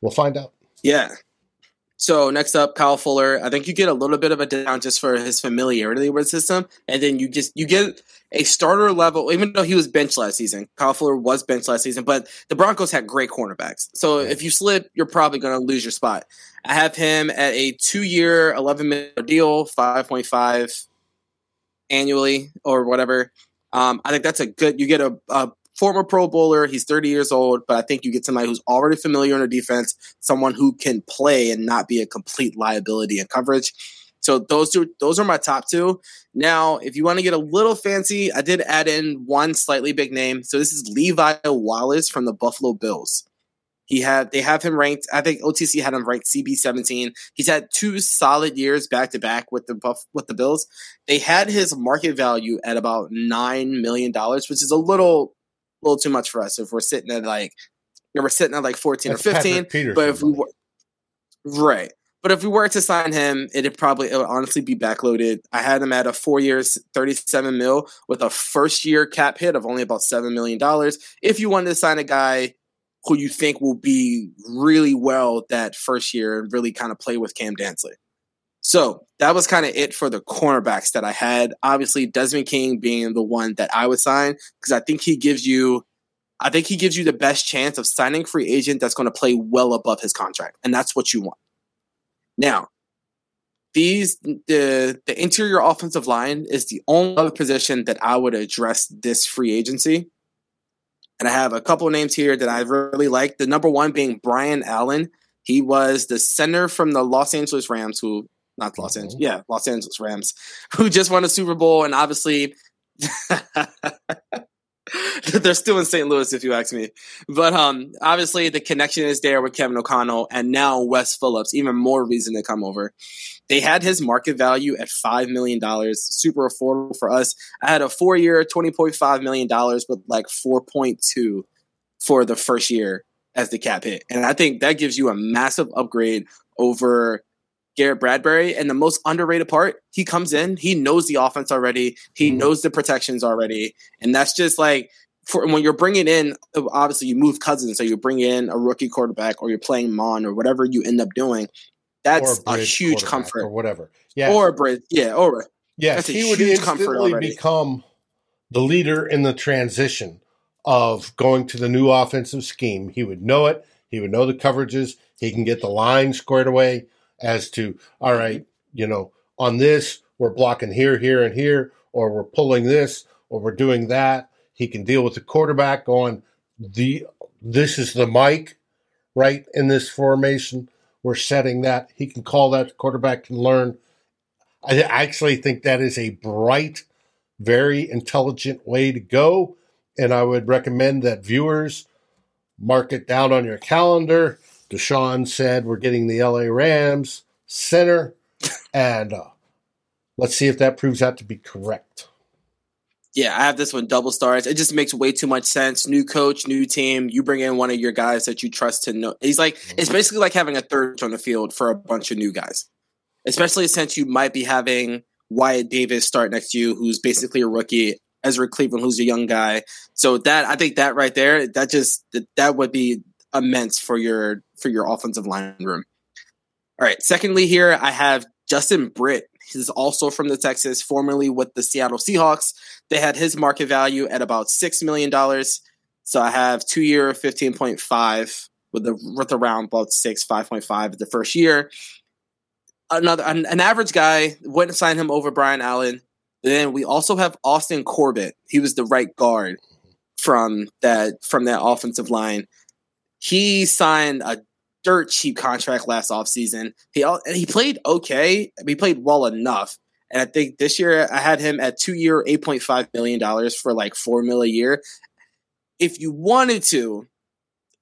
we'll find out. Yeah. So next up, Kyle Fuller. I think you get a little bit of a down just for his familiarity with the system, and then you just you get a starter level. Even though he was bench last season, Kyle Fuller was bench last season, but the Broncos had great cornerbacks. So if you slip, you're probably going to lose your spot. I have him at a two-year, eleven million deal, five point five annually or whatever. Um, I think that's a good. You get a, a former Pro Bowler. He's 30 years old, but I think you get somebody who's already familiar in a defense, someone who can play and not be a complete liability in coverage. So those two, those are my top two. Now, if you want to get a little fancy, I did add in one slightly big name. So this is Levi Wallace from the Buffalo Bills. He had they have him ranked. I think OTC had him ranked CB seventeen. He's had two solid years back to back with the Buff with the Bills. They had his market value at about nine million dollars, which is a little little too much for us. If we're sitting at like we're sitting at like fourteen That's or fifteen, but if we were right. But if we were to sign him, it'd probably it would honestly be backloaded. I had him at a four years, thirty-seven mil, with a first year cap hit of only about seven million dollars. If you wanted to sign a guy who you think will be really well that first year and really kind of play with Cam Dantzler. So that was kind of it for the cornerbacks that I had. Obviously, Desmond King being the one that I would sign because I think he gives you, I think he gives you the best chance of signing free agent that's going to play well above his contract, and that's what you want. Now, these the the interior offensive line is the only other position that I would address this free agency. And I have a couple names here that I really like. The number one being Brian Allen. He was the center from the Los Angeles Rams, who not Los Angeles, yeah, Los Angeles Rams, who just won a Super Bowl, and obviously They're still in St. Louis, if you ask me. But um, obviously, the connection is there with Kevin O'Connell and now Wes Phillips. Even more reason to come over. They had his market value at $5 million, super affordable for us. I had a four year, $20.5 million, but like 4.2 for the first year as the cap hit. And I think that gives you a massive upgrade over Garrett Bradbury. And the most underrated part, he comes in, he knows the offense already, he mm-hmm. knows the protections already. And that's just like, for when you're bringing in, obviously you move Cousins, so you bring in a rookie quarterback or you're playing Mond or whatever you end up doing. That's a, a, huge comfort. Or whatever. Yeah. Or a bridge. Yeah. Or, yes, he would instantly become the leader in the transition of going to the new offensive scheme. He would know it. He would know the coverages. He can get the line squared away as to, all mm-hmm. right, you know, on this, we're blocking here, here, and here, or we're pulling this, or we're doing that. He can deal with the quarterback on the, this is the mic, right, in this formation. We're setting that. He can call that. The quarterback can learn. I actually think that is a bright, very intelligent way to go. And I would recommend that viewers mark it down on your calendar Deshaun said we're getting the LA Rams center, and uh, let's see if that proves out to be correct. Yeah, I have this one double stars. It just makes way too much sense. New coach, new team. You bring in one of your guys that you trust to know. He's like, mm-hmm. it's basically like having a third on the field for a bunch of new guys, especially since you might be having Wyatt Davis start next to you, who's basically a rookie. Ezra Cleveland, who's a young guy. So that I think that right there, that just that, that would be immense for your for your offensive line room. All right. Secondly, here I have Justin Britt. He's also from the Texas, formerly with the Seattle Seahawks. They had his market value at about six million dollars. So I have two year fifteen point five with the with around about six, five point five the first year. Another an, an average guy wouldn't sign him over Brian Allen. Then we also have Austin Corbett. He was the right guard from that from that offensive line. He signed a dirt cheap contract last offseason. He he played okay. He played well enough. And I think this year I had him at two year, eight point five million dollars for like four mil a year. If you wanted to,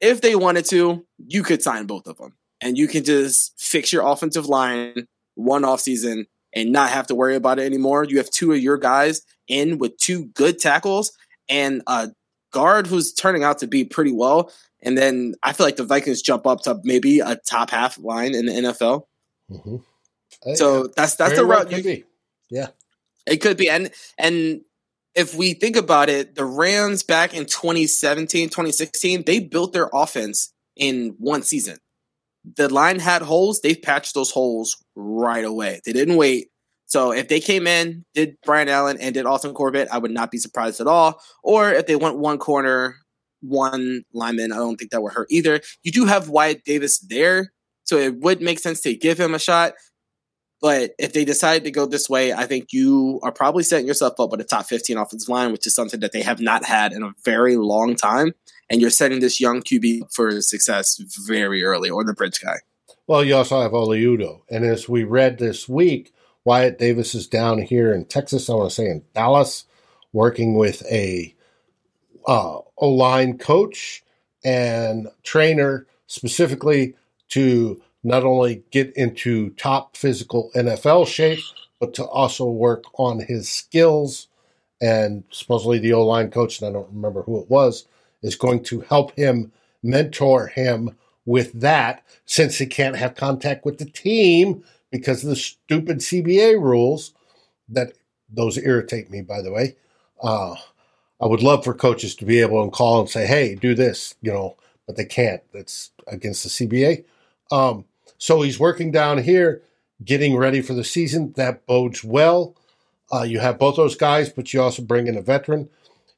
if they wanted to, you could sign both of them, and you can just fix your offensive line one off season and not have to worry about it anymore. You have two of your guys in with two good tackles and a guard who's turning out to be pretty well. And then I feel like the Vikings jump up to maybe a top half line in the NFL. Mm-hmm. So that's that's the route. Well you, yeah, it could be. And and if we think about it, the Rams back in 2017, 2016, they built their offense in one season. The line had holes, they patched those holes right away. They didn't wait. So if they came in, did Brian Allen and did Austin Corbett, I would not be surprised at all. Or if they went one corner, one lineman, I don't think that would hurt either. You do have Wyatt Davis there, so it would make sense to give him a shot. But if they decide to go this way, I think you are probably setting yourself up with a top 15 offensive line, which is something that they have not had in a very long time. And you're setting this young QB for success very early, or the bridge guy. Well, you also have Oli Udoh. And as we read this week, Wyatt Davis is down here in Texas, I want to say in Dallas, working with a uh, O line coach and trainer specifically to not only get into top physical NFL shape, but to also work on his skills. And supposedly the O line coach, and I don't remember who it was, is going to help him mentor him with that since he can't have contact with the team because of the stupid CBA rules that those irritate me, by the way. Uh, I would love for coaches to be able to call and say, hey, do this, you know, but they can't. That's against the CBA. Um, so he's working down here, getting ready for the season. That bodes well. Uh, you have both those guys, but you also bring in a veteran.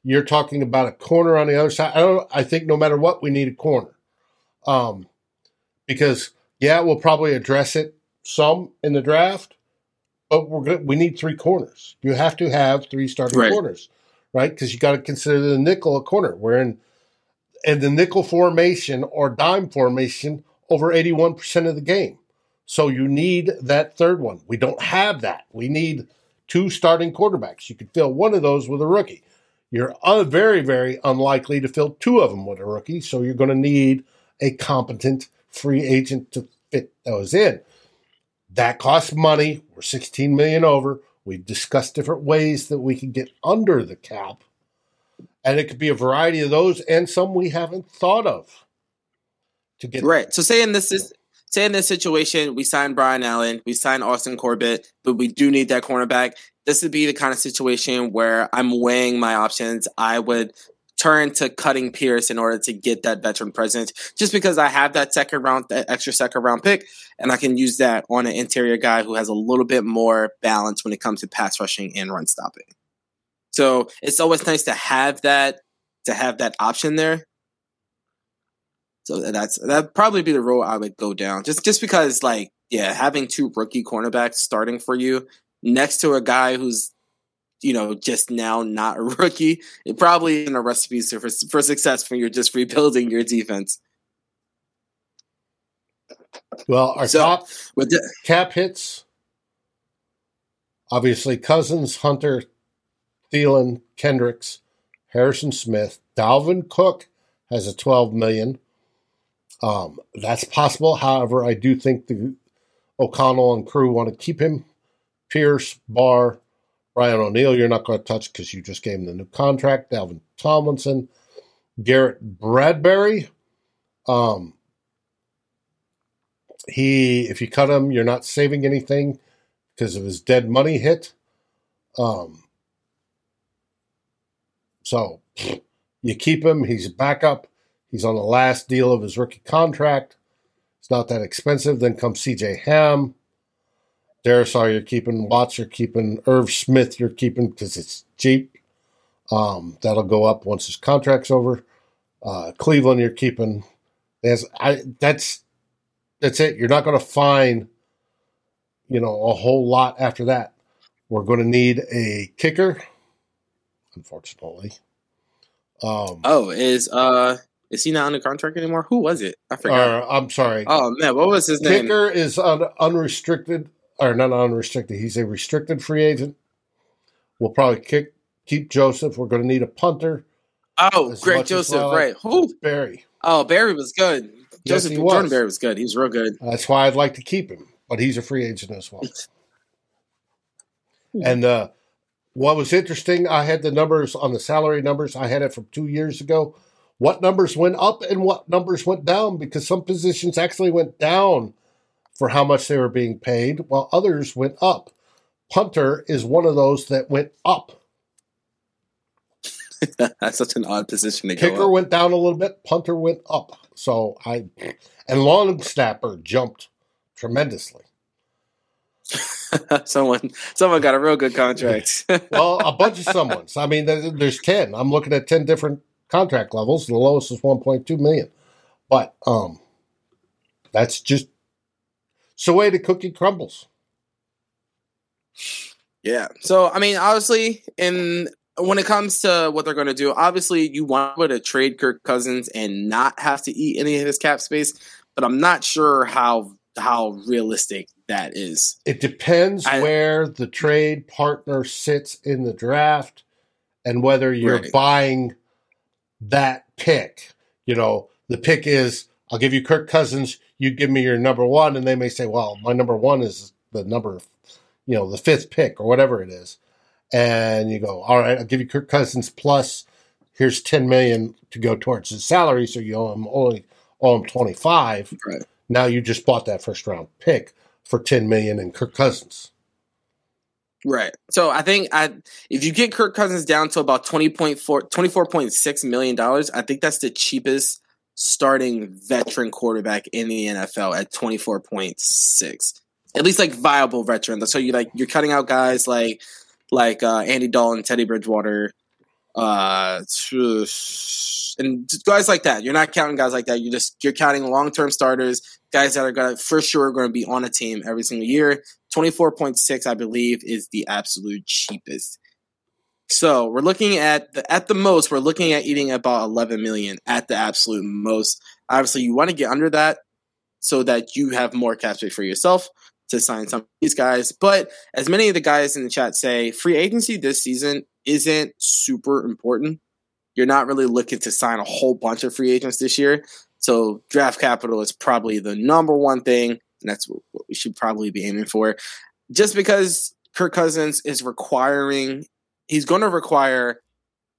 You're talking about a corner on the other side. I don't. I think no matter what, we need a corner, um, because yeah, we'll probably address it some in the draft, but we're good. We need three corners. You have to have three starting right. corners, right? Because you got to consider the nickel a corner. We're in in the nickel formation or dime formation over 81% of the game. So you need that third one. We don't have that. We need two starting quarterbacks. You could fill one of those with a rookie. You're uh, very, very unlikely to fill two of them with a rookie. So you're going to need a competent free agent to fit those in. That costs money. We're 16 million over. We've discussed different ways that we can get under the cap. And it could be a variety of those and some we haven't thought of to get right. So say in this is say in this situation, we sign Brian Allen, we sign Austin Corbett, but we do need that cornerback. This would be the kind of situation where I'm weighing my options. I would turn to cutting Pierce in order to get that veteran presence, just because I have that second round, that extra second round pick, and I can use that on an interior guy who has a little bit more balance when it comes to pass rushing and run stopping. So it's always nice to have that to have that option there. So that's that'd probably be the road I would go down. Just just because like yeah, having two rookie cornerbacks starting for you next to a guy who's you know just now not a rookie, it probably isn't a recipe for for success when you're just rebuilding your defense. Well, our so, top with the, cap hits, obviously Cousins, Hunter, Thielen, Kendricks, Harrison Smith, Dalvin Cook has a 12 million. Um, that's possible. However, I do think the O'Connell and crew want to keep him. Pierce, Barr, Brian O'Neill, you're not going to touch because you just gave him the new contract. Dalvin Tomlinson, Garrett Bradbury. Um, he, if you cut him, you're not saving anything because of his dead money hit. Um, so you keep him. He's a backup. He's on the last deal of his rookie contract. It's not that expensive. Then comes CJ Ham. Darrisaw, you're keeping. Watts, you're keeping. Irv Smith, you're keeping because it's cheap. Um, that'll go up once his contract's over. Uh, Cleveland, you're keeping. There's, I that's that's it. You're not going to find, you know, a whole lot after that. We're going to need a kicker, unfortunately. Um, oh, is uh is he not under contract anymore? Who was it? I forgot. Or, I'm sorry. Oh man, what was his name? Kicker is un- unrestricted, or not unrestricted. He's a restricted free agent. We'll probably kick keep Joseph. We're going to need a punter. Oh, Greg Joseph, right? Who? Berry. Oh, Berry was good. Yes, Joseph was. Jordan Berry was good. He was real good. That's why I'd like to keep him, but he's a free agent as well. and uh, what was interesting, I had the numbers on the salary numbers. I had it from two years ago. What numbers went up and what numbers went down? Because some positions actually went down for how much they were being paid, while others went up. Punter is one of those that went up. That's such an odd position to Kicker went down a little bit. Punter went up. So I and long snapper jumped tremendously. someone, someone got a real good contract. well, a bunch of someone's. I mean, there's ten. I'm looking at ten different contract levels. The lowest is 1.2 million, but um, that's just it's the way the cookie crumbles. Yeah. So I mean, obviously, in when it comes to what they're going to do, obviously you want to trade Kirk Cousins and not have to eat any of his cap space, but I'm not sure how how realistic that is. It depends I, where the trade partner sits in the draft and whether you're right. buying that pick. You know, the pick is I'll give you Kirk Cousins, you give me your number one, and they may say, Well, my number one is the number you know, the fifth pick or whatever it is and you go, all right, I'll give you Kirk Cousins plus here's 10 million to go towards his salary. So you owe him only owe him 25. Right. Now you just bought that first round pick for 10 million and Kirk Cousins. Right. So I think I if you get Kirk Cousins down to about 20.4 24.6 million dollars, I think that's the cheapest starting veteran quarterback in the NFL at 24.6. At least like viable veteran. So you like you're cutting out guys like like uh, Andy Dalton, and Teddy Bridgewater, uh, and guys like that. You're not counting guys like that. You just you're counting long term starters, guys that are to for sure going to be on a team every single year. Twenty four point six, I believe, is the absolute cheapest. So we're looking at the, at the most, we're looking at eating about 11 million at the absolute most. Obviously, you want to get under that so that you have more space for yourself to sign some of these guys. But as many of the guys in the chat say, free agency this season isn't super important. You're not really looking to sign a whole bunch of free agents this year. So draft capital is probably the number one thing, and that's what we should probably be aiming for. Just because Kirk Cousins is requiring, he's going to require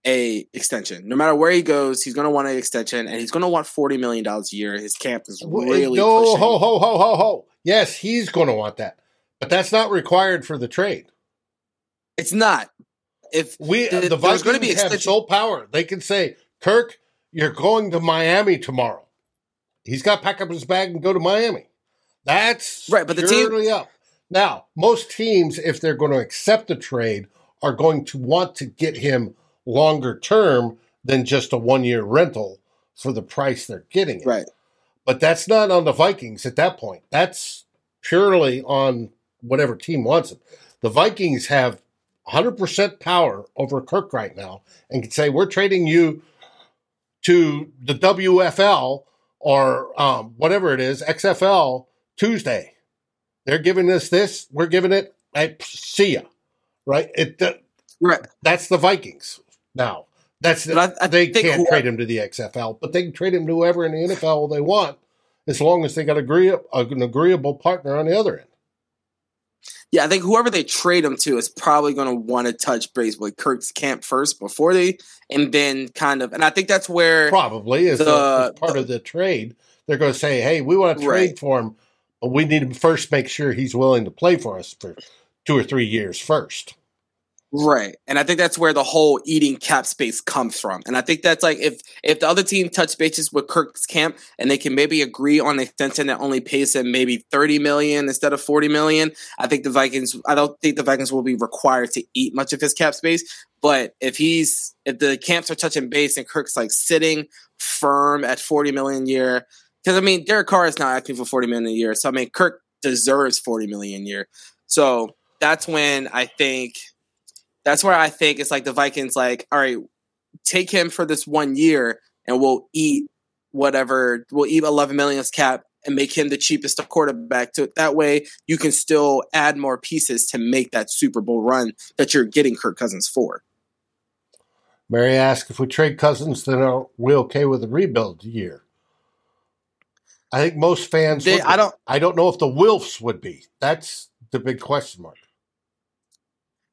a extension. No matter where he goes, he's going to want an extension, and he's going to want forty million dollars a year. His camp is eh, really no, pushing. ho ho ho ho ho. Yes, he's going to want that, but that's not required for the trade. It's not. If we the, the Vikings going to be have sole power, they can say, "Kirk, you're going to Miami tomorrow." He's got to pack up his bag and go to Miami. That's right, but the team up. Now, most teams, if they're going to accept the trade, are going to want to get him longer term than just a one year rental for the price they're getting it. Right. But that's not on the Vikings at that point. That's purely on whatever team wants him. The Vikings have 100% power over Kirk right now and can say, we're trading you to the WFL or um, whatever it is, XFL Tuesday. They're giving us this. We're giving it. I see ya. Right. It. right. That's the Vikings now. That's I, I they can't trade him to the XFL, but they can trade him to whoever in the NFL they want, as long as they got agree, an agreeable partner on the other end. Yeah, I think whoever they trade him to is probably going to want to touch base with Kirk's camp first before they, and then kind of, and I think that's where probably is, uh, the, a, part the, of the trade. They're going to say, "Hey, we want to trade right. for him, but we need to first make sure he's willing to play for us for two or three years first. Right. And I think that's where the whole eating cap space comes from. And I think that's like if if the other team touch bases with Kirk's camp and they can maybe agree on an extension that only pays him maybe 30 million instead of 40 million, I think the Vikings I don't think the Vikings will be required to eat much of his cap space. But if he's if the camps are touching base and Kirk's like sitting firm at 40 million a year, because I mean Derek Carr is not asking for forty million a year, so I mean Kirk deserves forty million a year. So that's when I think that's where I think it's like the Vikings like, all right, take him for this one year and we'll eat whatever we'll eat 11 million's cap and make him the cheapest quarterback to that way you can still add more pieces to make that Super Bowl run that you're getting Kirk Cousins for. Mary asked if we trade Cousins, then are we okay with the rebuild year? I think most fans. They, I don't. I don't know if the Wilfs would be. That's the big question mark.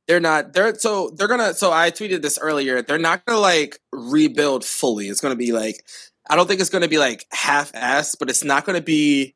They're not. They're so they're gonna. So I tweeted this earlier. They're not gonna like rebuild fully. It's gonna be like. I don't think it's gonna be like half assed, but it's not gonna be.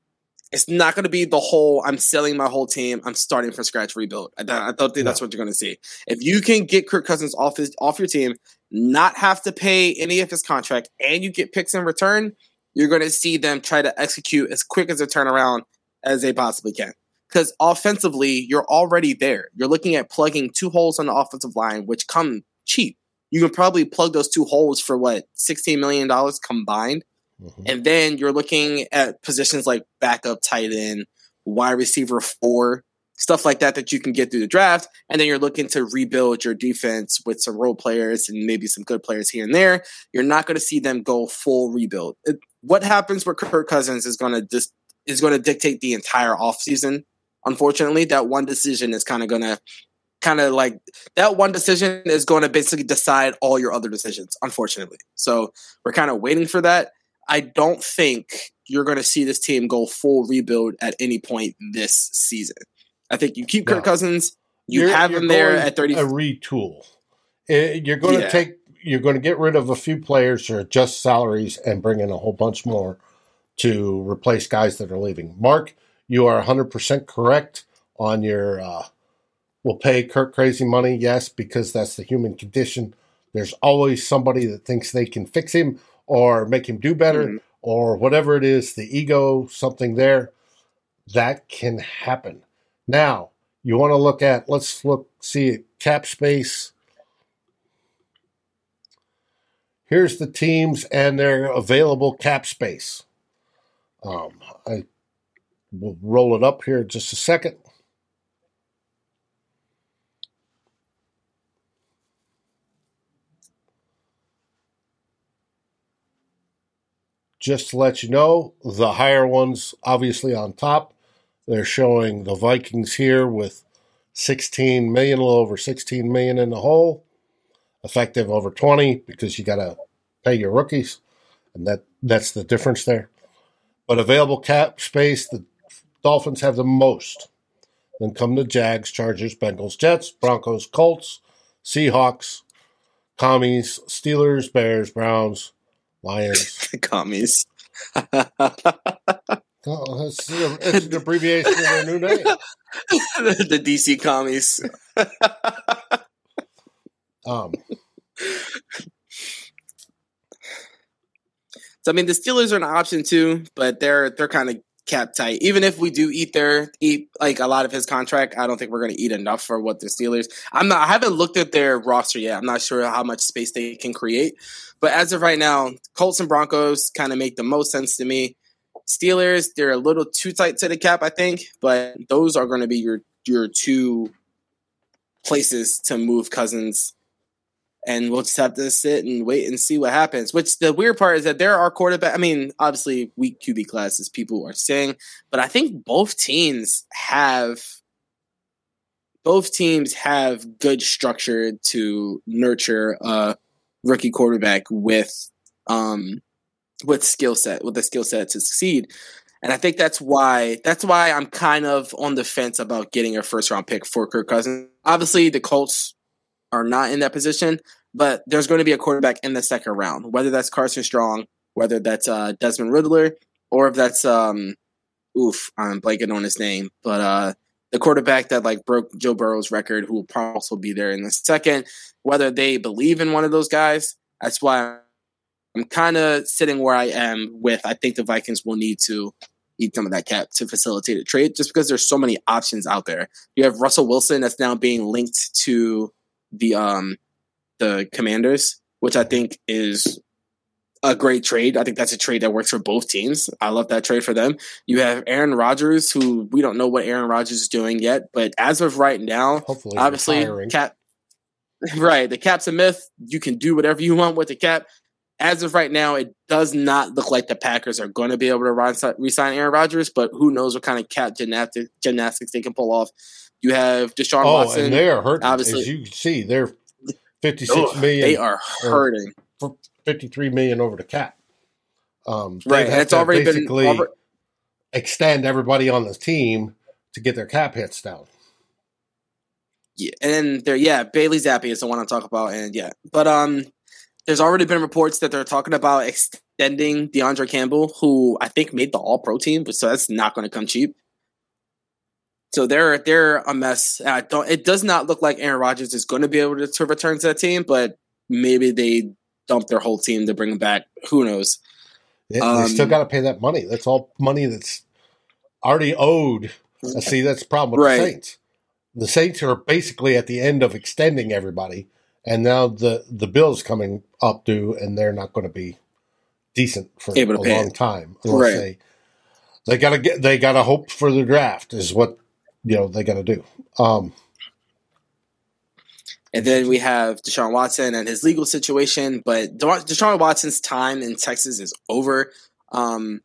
It's not going to be the whole. I'm selling my whole team. I'm starting from scratch rebuild. I, I don't think that's what you're going to see. If you can get Kirk Cousins off his off your team, not have to pay any of his contract, and you get picks in return, you're going to see them try to execute as quick as a turnaround as they possibly can. Because offensively, you're already there. You're looking at plugging two holes on the offensive line, which come cheap. You can probably plug those two holes for what, $16 million combined? Mm-hmm. And then you're looking at positions like backup tight end, wide receiver four, stuff like that that you can get through the draft. And then you're looking to rebuild your defense with some role players and maybe some good players here and there. You're not going to see them go full rebuild. It, what happens with Kirk Cousins is going to dis- is going to dictate the entire offseason. Unfortunately, that one decision is kind of going to kind of like that one decision is going to basically decide all your other decisions, unfortunately. So we're kind of waiting for that. I don't think you're going to see this team go full rebuild at any point this season. I think you keep no. Kirk Cousins. You you're, have you're him there at thirty. A retool. Eh, you're going yeah. to take. You're going to get rid of a few players or adjust salaries and bring in a whole bunch more to replace guys that are leaving. Mark, you are 100% correct on your. Uh, we'll pay Kirk crazy money, yes, because that's the human condition. There's always somebody that thinks they can fix him or make him do better mm-hmm. or whatever it is, the ego, something there. That can happen. Now, you want to look at, let's look, see cap space. Here's the teams and their available cap space. Um, I will roll it up here just a second. Just to let you know, the higher ones obviously on top. They're showing the Vikings here with 16 million, a little over 16 million in the hole, effective over 20 because you got to pay your rookies, and that that's the difference there. But available cap space, the Dolphins have the most. Then come the Jags, Chargers, Bengals, Jets, Broncos, Colts, Seahawks, Commies, Steelers, Bears, Browns, Lions. Commies. Oh, it's, it's an abbreviation of their new name. the DC commies. um. So I mean, the Steelers are an option too, but they're they're kind of cap tight. Even if we do eat their eat like a lot of his contract, I don't think we're going to eat enough for what the Steelers. I'm not. I haven't looked at their roster yet. I'm not sure how much space they can create. But as of right now, Colts and Broncos kind of make the most sense to me. Steelers, they're a little too tight to the cap, I think, but those are going to be your your two places to move Cousins. And we'll just have to sit and wait and see what happens. Which the weird part is that there are quarterback. I mean, obviously, weak QB classes people are saying, but I think both teams have both teams have good structure to nurture a rookie quarterback with um with skill set with the skill set to succeed. And I think that's why that's why I'm kind of on the fence about getting a first round pick for Kirk Cousins. Obviously, the Colts are not in that position, but there's going to be a quarterback in the second round, whether that's Carson Strong, whether that's uh, Desmond Ridder, or if that's um, oof, I'm blanking on his name, but uh, the quarterback that like broke Joe Burrow's record, who will probably also be there in the second. Whether they believe in one of those guys, that's why I'm kind of sitting where I am with I think the Vikings will need to eat some of that cap to facilitate a trade just because there's so many options out there. You have Russell Wilson that's now being linked to the um the Commanders, which I think is a great trade. I think that's a trade that works for both teams. I love that trade for them. You have Aaron Rodgers, who we don't know what Aaron Rodgers is doing yet, but as of right now, Hopefully, obviously retiring. cap right the cap's a myth you can do whatever you want with the cap as of right now it does not look like the packers are going to be able to resign aaron Rodgers, but who knows what kind of cap gymnastic, gymnastics they can pull off you have deshaun oh, watson and they are hurting. obviously- As you can see, they're fifty-six Ugh, million. they are hurting 53 million over the cap. Um, right and it's already been basically extend everybody on the team to get their cap hits down. yeah, and there, yeah, Bailey Zappe is the one I'm talking about, and yeah, but um, there's already been reports that they're talking about extending De'Vondre Campbell, who I think made the All Pro team, but so that's not going to come cheap. So they're they're a mess. I don't. It does not look like Aaron Rodgers is going to be able to, to return to that team, but maybe they dump their whole team to bring him back. Who knows? They, Um, they still got to pay that money. That's all money that's already owed. See, that's the problem with Right. the Saints. The Saints are basically at the end of extending everybody, and now the the bills coming up due, and they're not going to be decent for a long it. time. Right. they they got to get they got to hope for the draft is what you know they got to do. Um, And then we have Deshaun Watson and his legal situation, but De- Deshaun Watson's time in Texas is over. Um,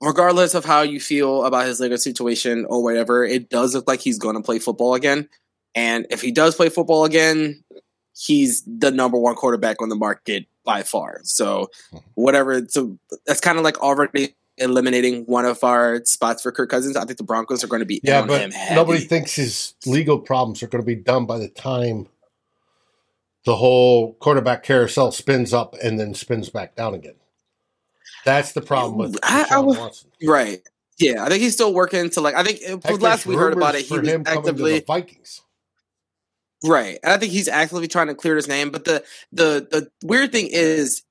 regardless of how you feel about his legal situation or whatever, it does look like he's going to play football again. And if he does play football again, he's the number one quarterback on the market by far. So whatever, so that's kind of like already eliminating one of our spots for Kirk Cousins. I think the Broncos are going to be Yeah, but nobody thinks his legal problems are going to be done by the time the whole quarterback carousel spins up and then spins back down again. That's the problem with I- I Watson. Right. Yeah, I think he's still working to like. I think uh, Heck, last we heard about it, he was actively the Vikings. right, and I think he's actively trying to clear his name. But the the the weird thing is,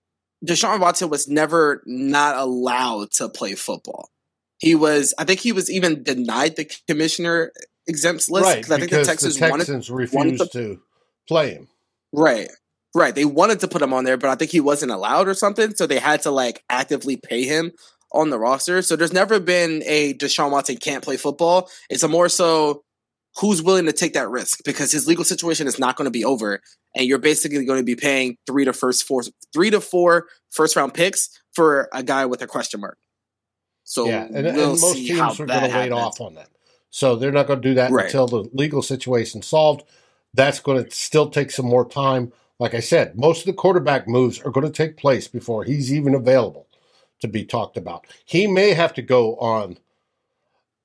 Deshaun Watson was never not allowed to play football. He was, I think, he was even denied the commissioner exempts list right, because I think the Texans the Texans wanted refused to- to play him. Right. Right. They wanted to put him on there, but I think he wasn't allowed or something. So they had to like actively pay him on the roster. So there's never been a Deshaun Watson can't play football. It's a more so who's willing to take that risk because his legal situation is not going to be over. And you're basically going to be paying three to first four three to four first round picks for a guy with a question mark. So yeah, and, and we'll most see teams are going to wait off on that. So they're not going to do that Right. until the legal situation solved. That's going to still take some more time. Like I said, most of the quarterback moves are going to take place before he's even available to be talked about. He may have to go on.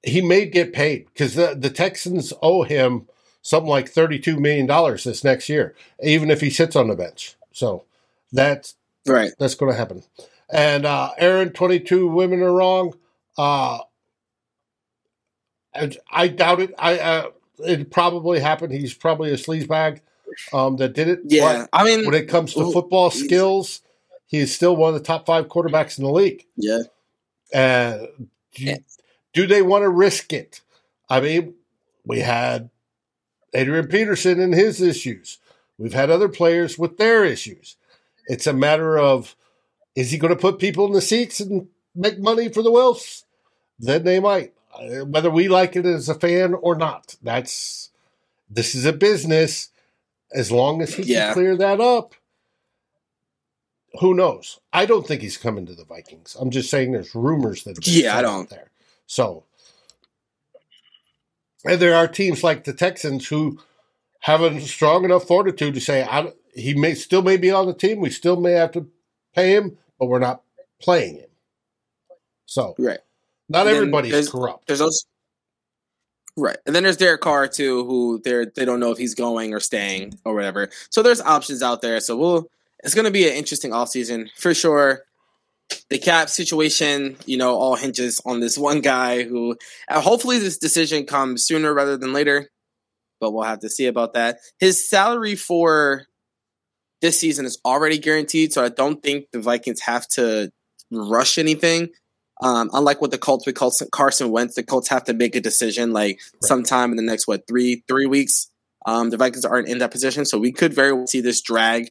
He may get paid because the, the Texans owe him something like $32 million this next year, even if he sits on the bench. So that's Right. that's going to happen. And uh, Aaron, 22 women are wrong. Uh, and I doubt it. I uh, it probably happened. He's probably a sleazebag um, that did it. Yeah. I mean when it comes to Ooh, football skills, he is still one of the top five quarterbacks in the league. yeah. Uh, do, Yeah. do they want to risk it? I mean, we had Adrian Peterson and his issues. We've had other players with their issues. It's a matter of is he going to put people in the seats and make money for the Wilfs? Then they might, whether we like it as a fan or not. That's this is a business. As long as he Yeah. can clear that up, who knows? I don't think he's coming to the Vikings. I'm just saying there's rumors that Yeah, I don't. there. So, and there are teams like the Texans who have a strong enough fortitude to say, I, he may still may be on the team. We still may have to pay him, but we're not playing him. So, Right. not And everybody's there's- corrupt. There's also right, and then there's Derek Carr too, who they're they don't know if he's going or staying or whatever. So there's options out there. So we'll it's going to be an interesting offseason for sure. The cap situation, you know, all hinges on this one guy who uh, hopefully this decision comes sooner rather than later, but we'll have to see about that. His salary for this season is already guaranteed, so I don't think the Vikings have to rush anything. Um, unlike with the Colts with Carson Wentz, the Colts have to make a decision like Right. sometime in the next what three three weeks. Um, the Vikings aren't in that position, so we could very well see this drag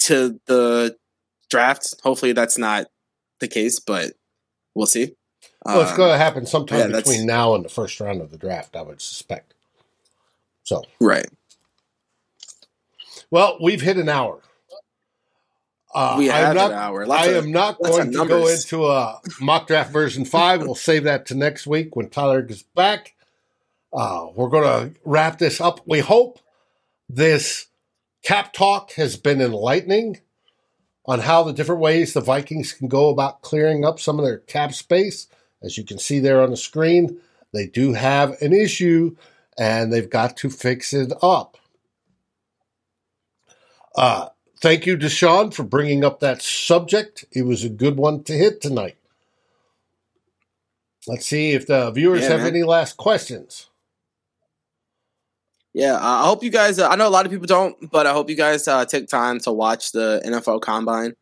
to the draft. Hopefully, that's not the case, but we'll see. Well, it's Um, going to happen sometime yeah, between now and the first round of the draft, I would suspect. So, right. well, we've hit an hour. Uh, We I have am not, an hour. Lots I of- am not going to go into a mock draft version five. We'll save that to next week when Tyler gets back. Uh, we're going to wrap this up. We hope this cap talk has been enlightening on how the different ways the Vikings can go about clearing up some of their cap space. As you can see there on the screen, they do have an issue and they've got to fix it up. Uh, thank you, Deshaun, for bringing up that subject. It was a good one to hit tonight. Let's see if the viewers Yeah, have man. any last questions. Yeah, uh, I hope you guys. Uh, I know a lot of people don't, but I hope you guys uh, take time to watch the NFL Combine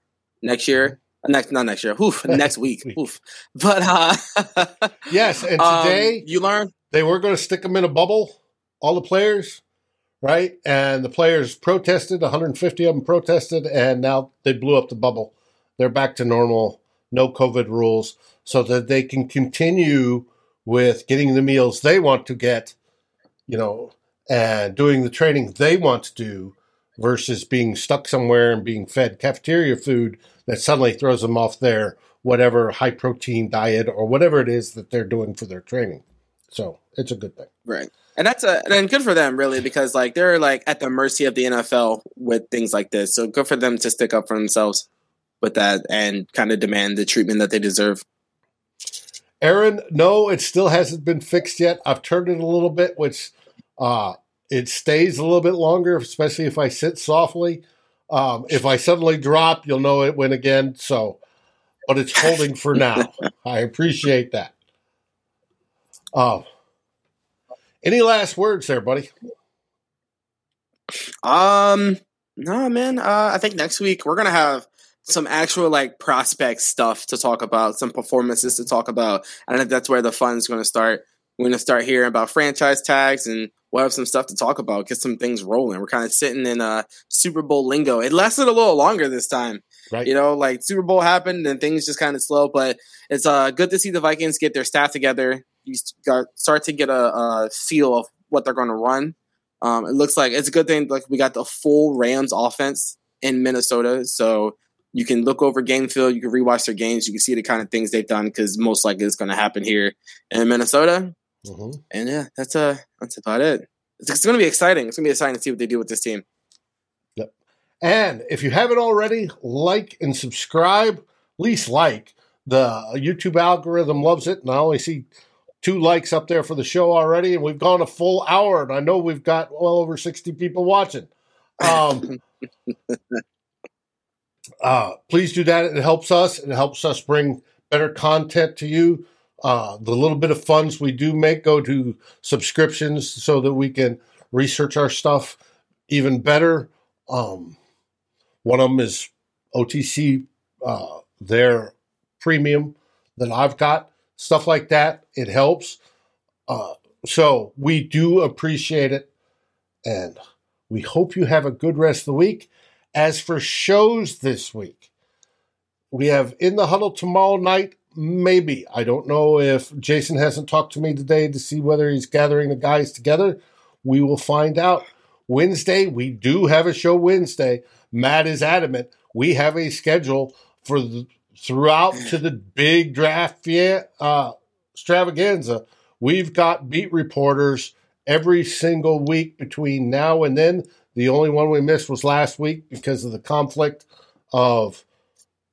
next year. Uh, Next, not next year. Oof, next week. Oof. But uh, Yes, and um, today you learn. they were going to stick them in a bubble, all the players, right? And the players protested, 150 of them protested, and now they blew up the bubble. They're back to normal, no COVID rules, so that they can continue with getting the meals they want to get, you know, and doing the training they want to do versus being stuck somewhere and being fed cafeteria food that suddenly throws them off their whatever high protein diet or whatever it is that they're doing for their training. So it's a good thing. Right. And that's a and good for them really because like they're like at the mercy of the NFL with things like this. So good for them to stick up for themselves with that and kind of demand the treatment that they deserve. Aaron, no, it still hasn't been fixed yet. I've turned it a little bit, which uh, it stays a little bit longer, especially if I sit softly. Um, if I suddenly drop, you'll know it went again. So, but it's holding for now. I appreciate that. Um, any last words there, buddy? Um no man, uh I think next week we're going to have some actual like prospect stuff to talk about, some performances to talk about. I think that's where the fun is going to start. We're going to start hearing about franchise tags and we'll have some stuff to talk about, get some things rolling. We're kind of sitting in uh Super Bowl lingo. It lasted a little longer this time. Right. You know, like Super Bowl happened and things just kind of slow, but it's uh good to see the Vikings get their staff together. You start to get a, a feel of what they're going to run. Um, it looks like it's a good thing. Like we got the full Rams offense in Minnesota, so you can look over game film. You can rewatch their games. You can see the kind of things they've done because most likely it's going to happen here in Minnesota. Hmm And yeah, that's uh that's about it. It's, it's going to be exciting. It's going to be exciting to see what they do with this team. Yep. And if you haven't already, like and subscribe. At least like. The YouTube algorithm loves it, and I only see two likes up there for the show already, and we've gone a full hour, and I know we've got well over 60 people watching. Um, uh, please do that. It helps us. It helps us bring better content to you. Uh, the little bit of funds we do make go to subscriptions so that we can research our stuff even better. Um, one of them is OTC, uh, their premium that I've got, stuff like that. It helps. Uh, so we do appreciate it. And we hope you have a good rest of the week. As for shows this week, we have In the Huddle tomorrow night. Maybe. I don't know if Jason hasn't talked to me today to see whether he's gathering the guys together. We will find out. Wednesday, we do have a show Wednesday. Matt is adamant. We have a schedule for the, throughout to the big draft uh, extravaganza. We've got beat reporters every single week between now and then. The only one we missed was last week because of the conflict of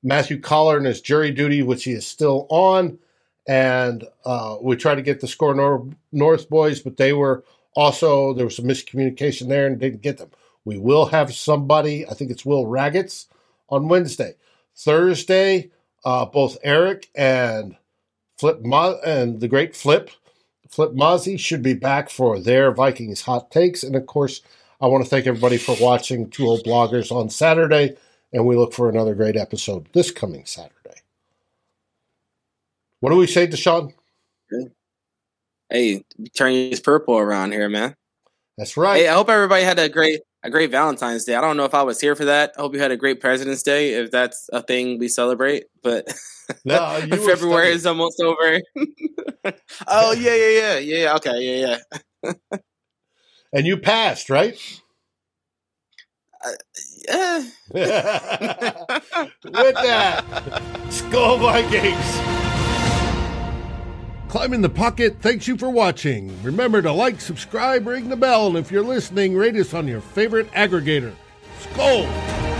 Matthew Coller and his jury duty, which he is still on. And uh, we tried to get the Skor Nor- North boys, but they were also, there was some miscommunication there and didn't get them. We will have somebody, I think it's Will Ragatz, on Wednesday. Thursday, uh, both Eric and Flip Mo- and the great Flip, Flip Mozzie should be back for their Vikings hot takes. And of course, I want to thank everybody for watching Two Old Bloggers on Saturday, and we look for another great episode this coming Saturday. What do we say, Deshaun? Hey, turn his purple around here, man. That's right. Hey, I hope everybody had a great a great Valentine's Day. I don't know if I was here for that. I hope you had a great President's Day, if that's a thing we celebrate. But No, you February is almost over. oh yeah, yeah, yeah, yeah. Okay, yeah, yeah. and you passed, right? Uh, yeah. With that, Skol Vikings. Climbing the Pocket thanks you for watching. Remember to like, subscribe, ring the bell, and if you're listening, rate us on your favorite aggregator. Skol!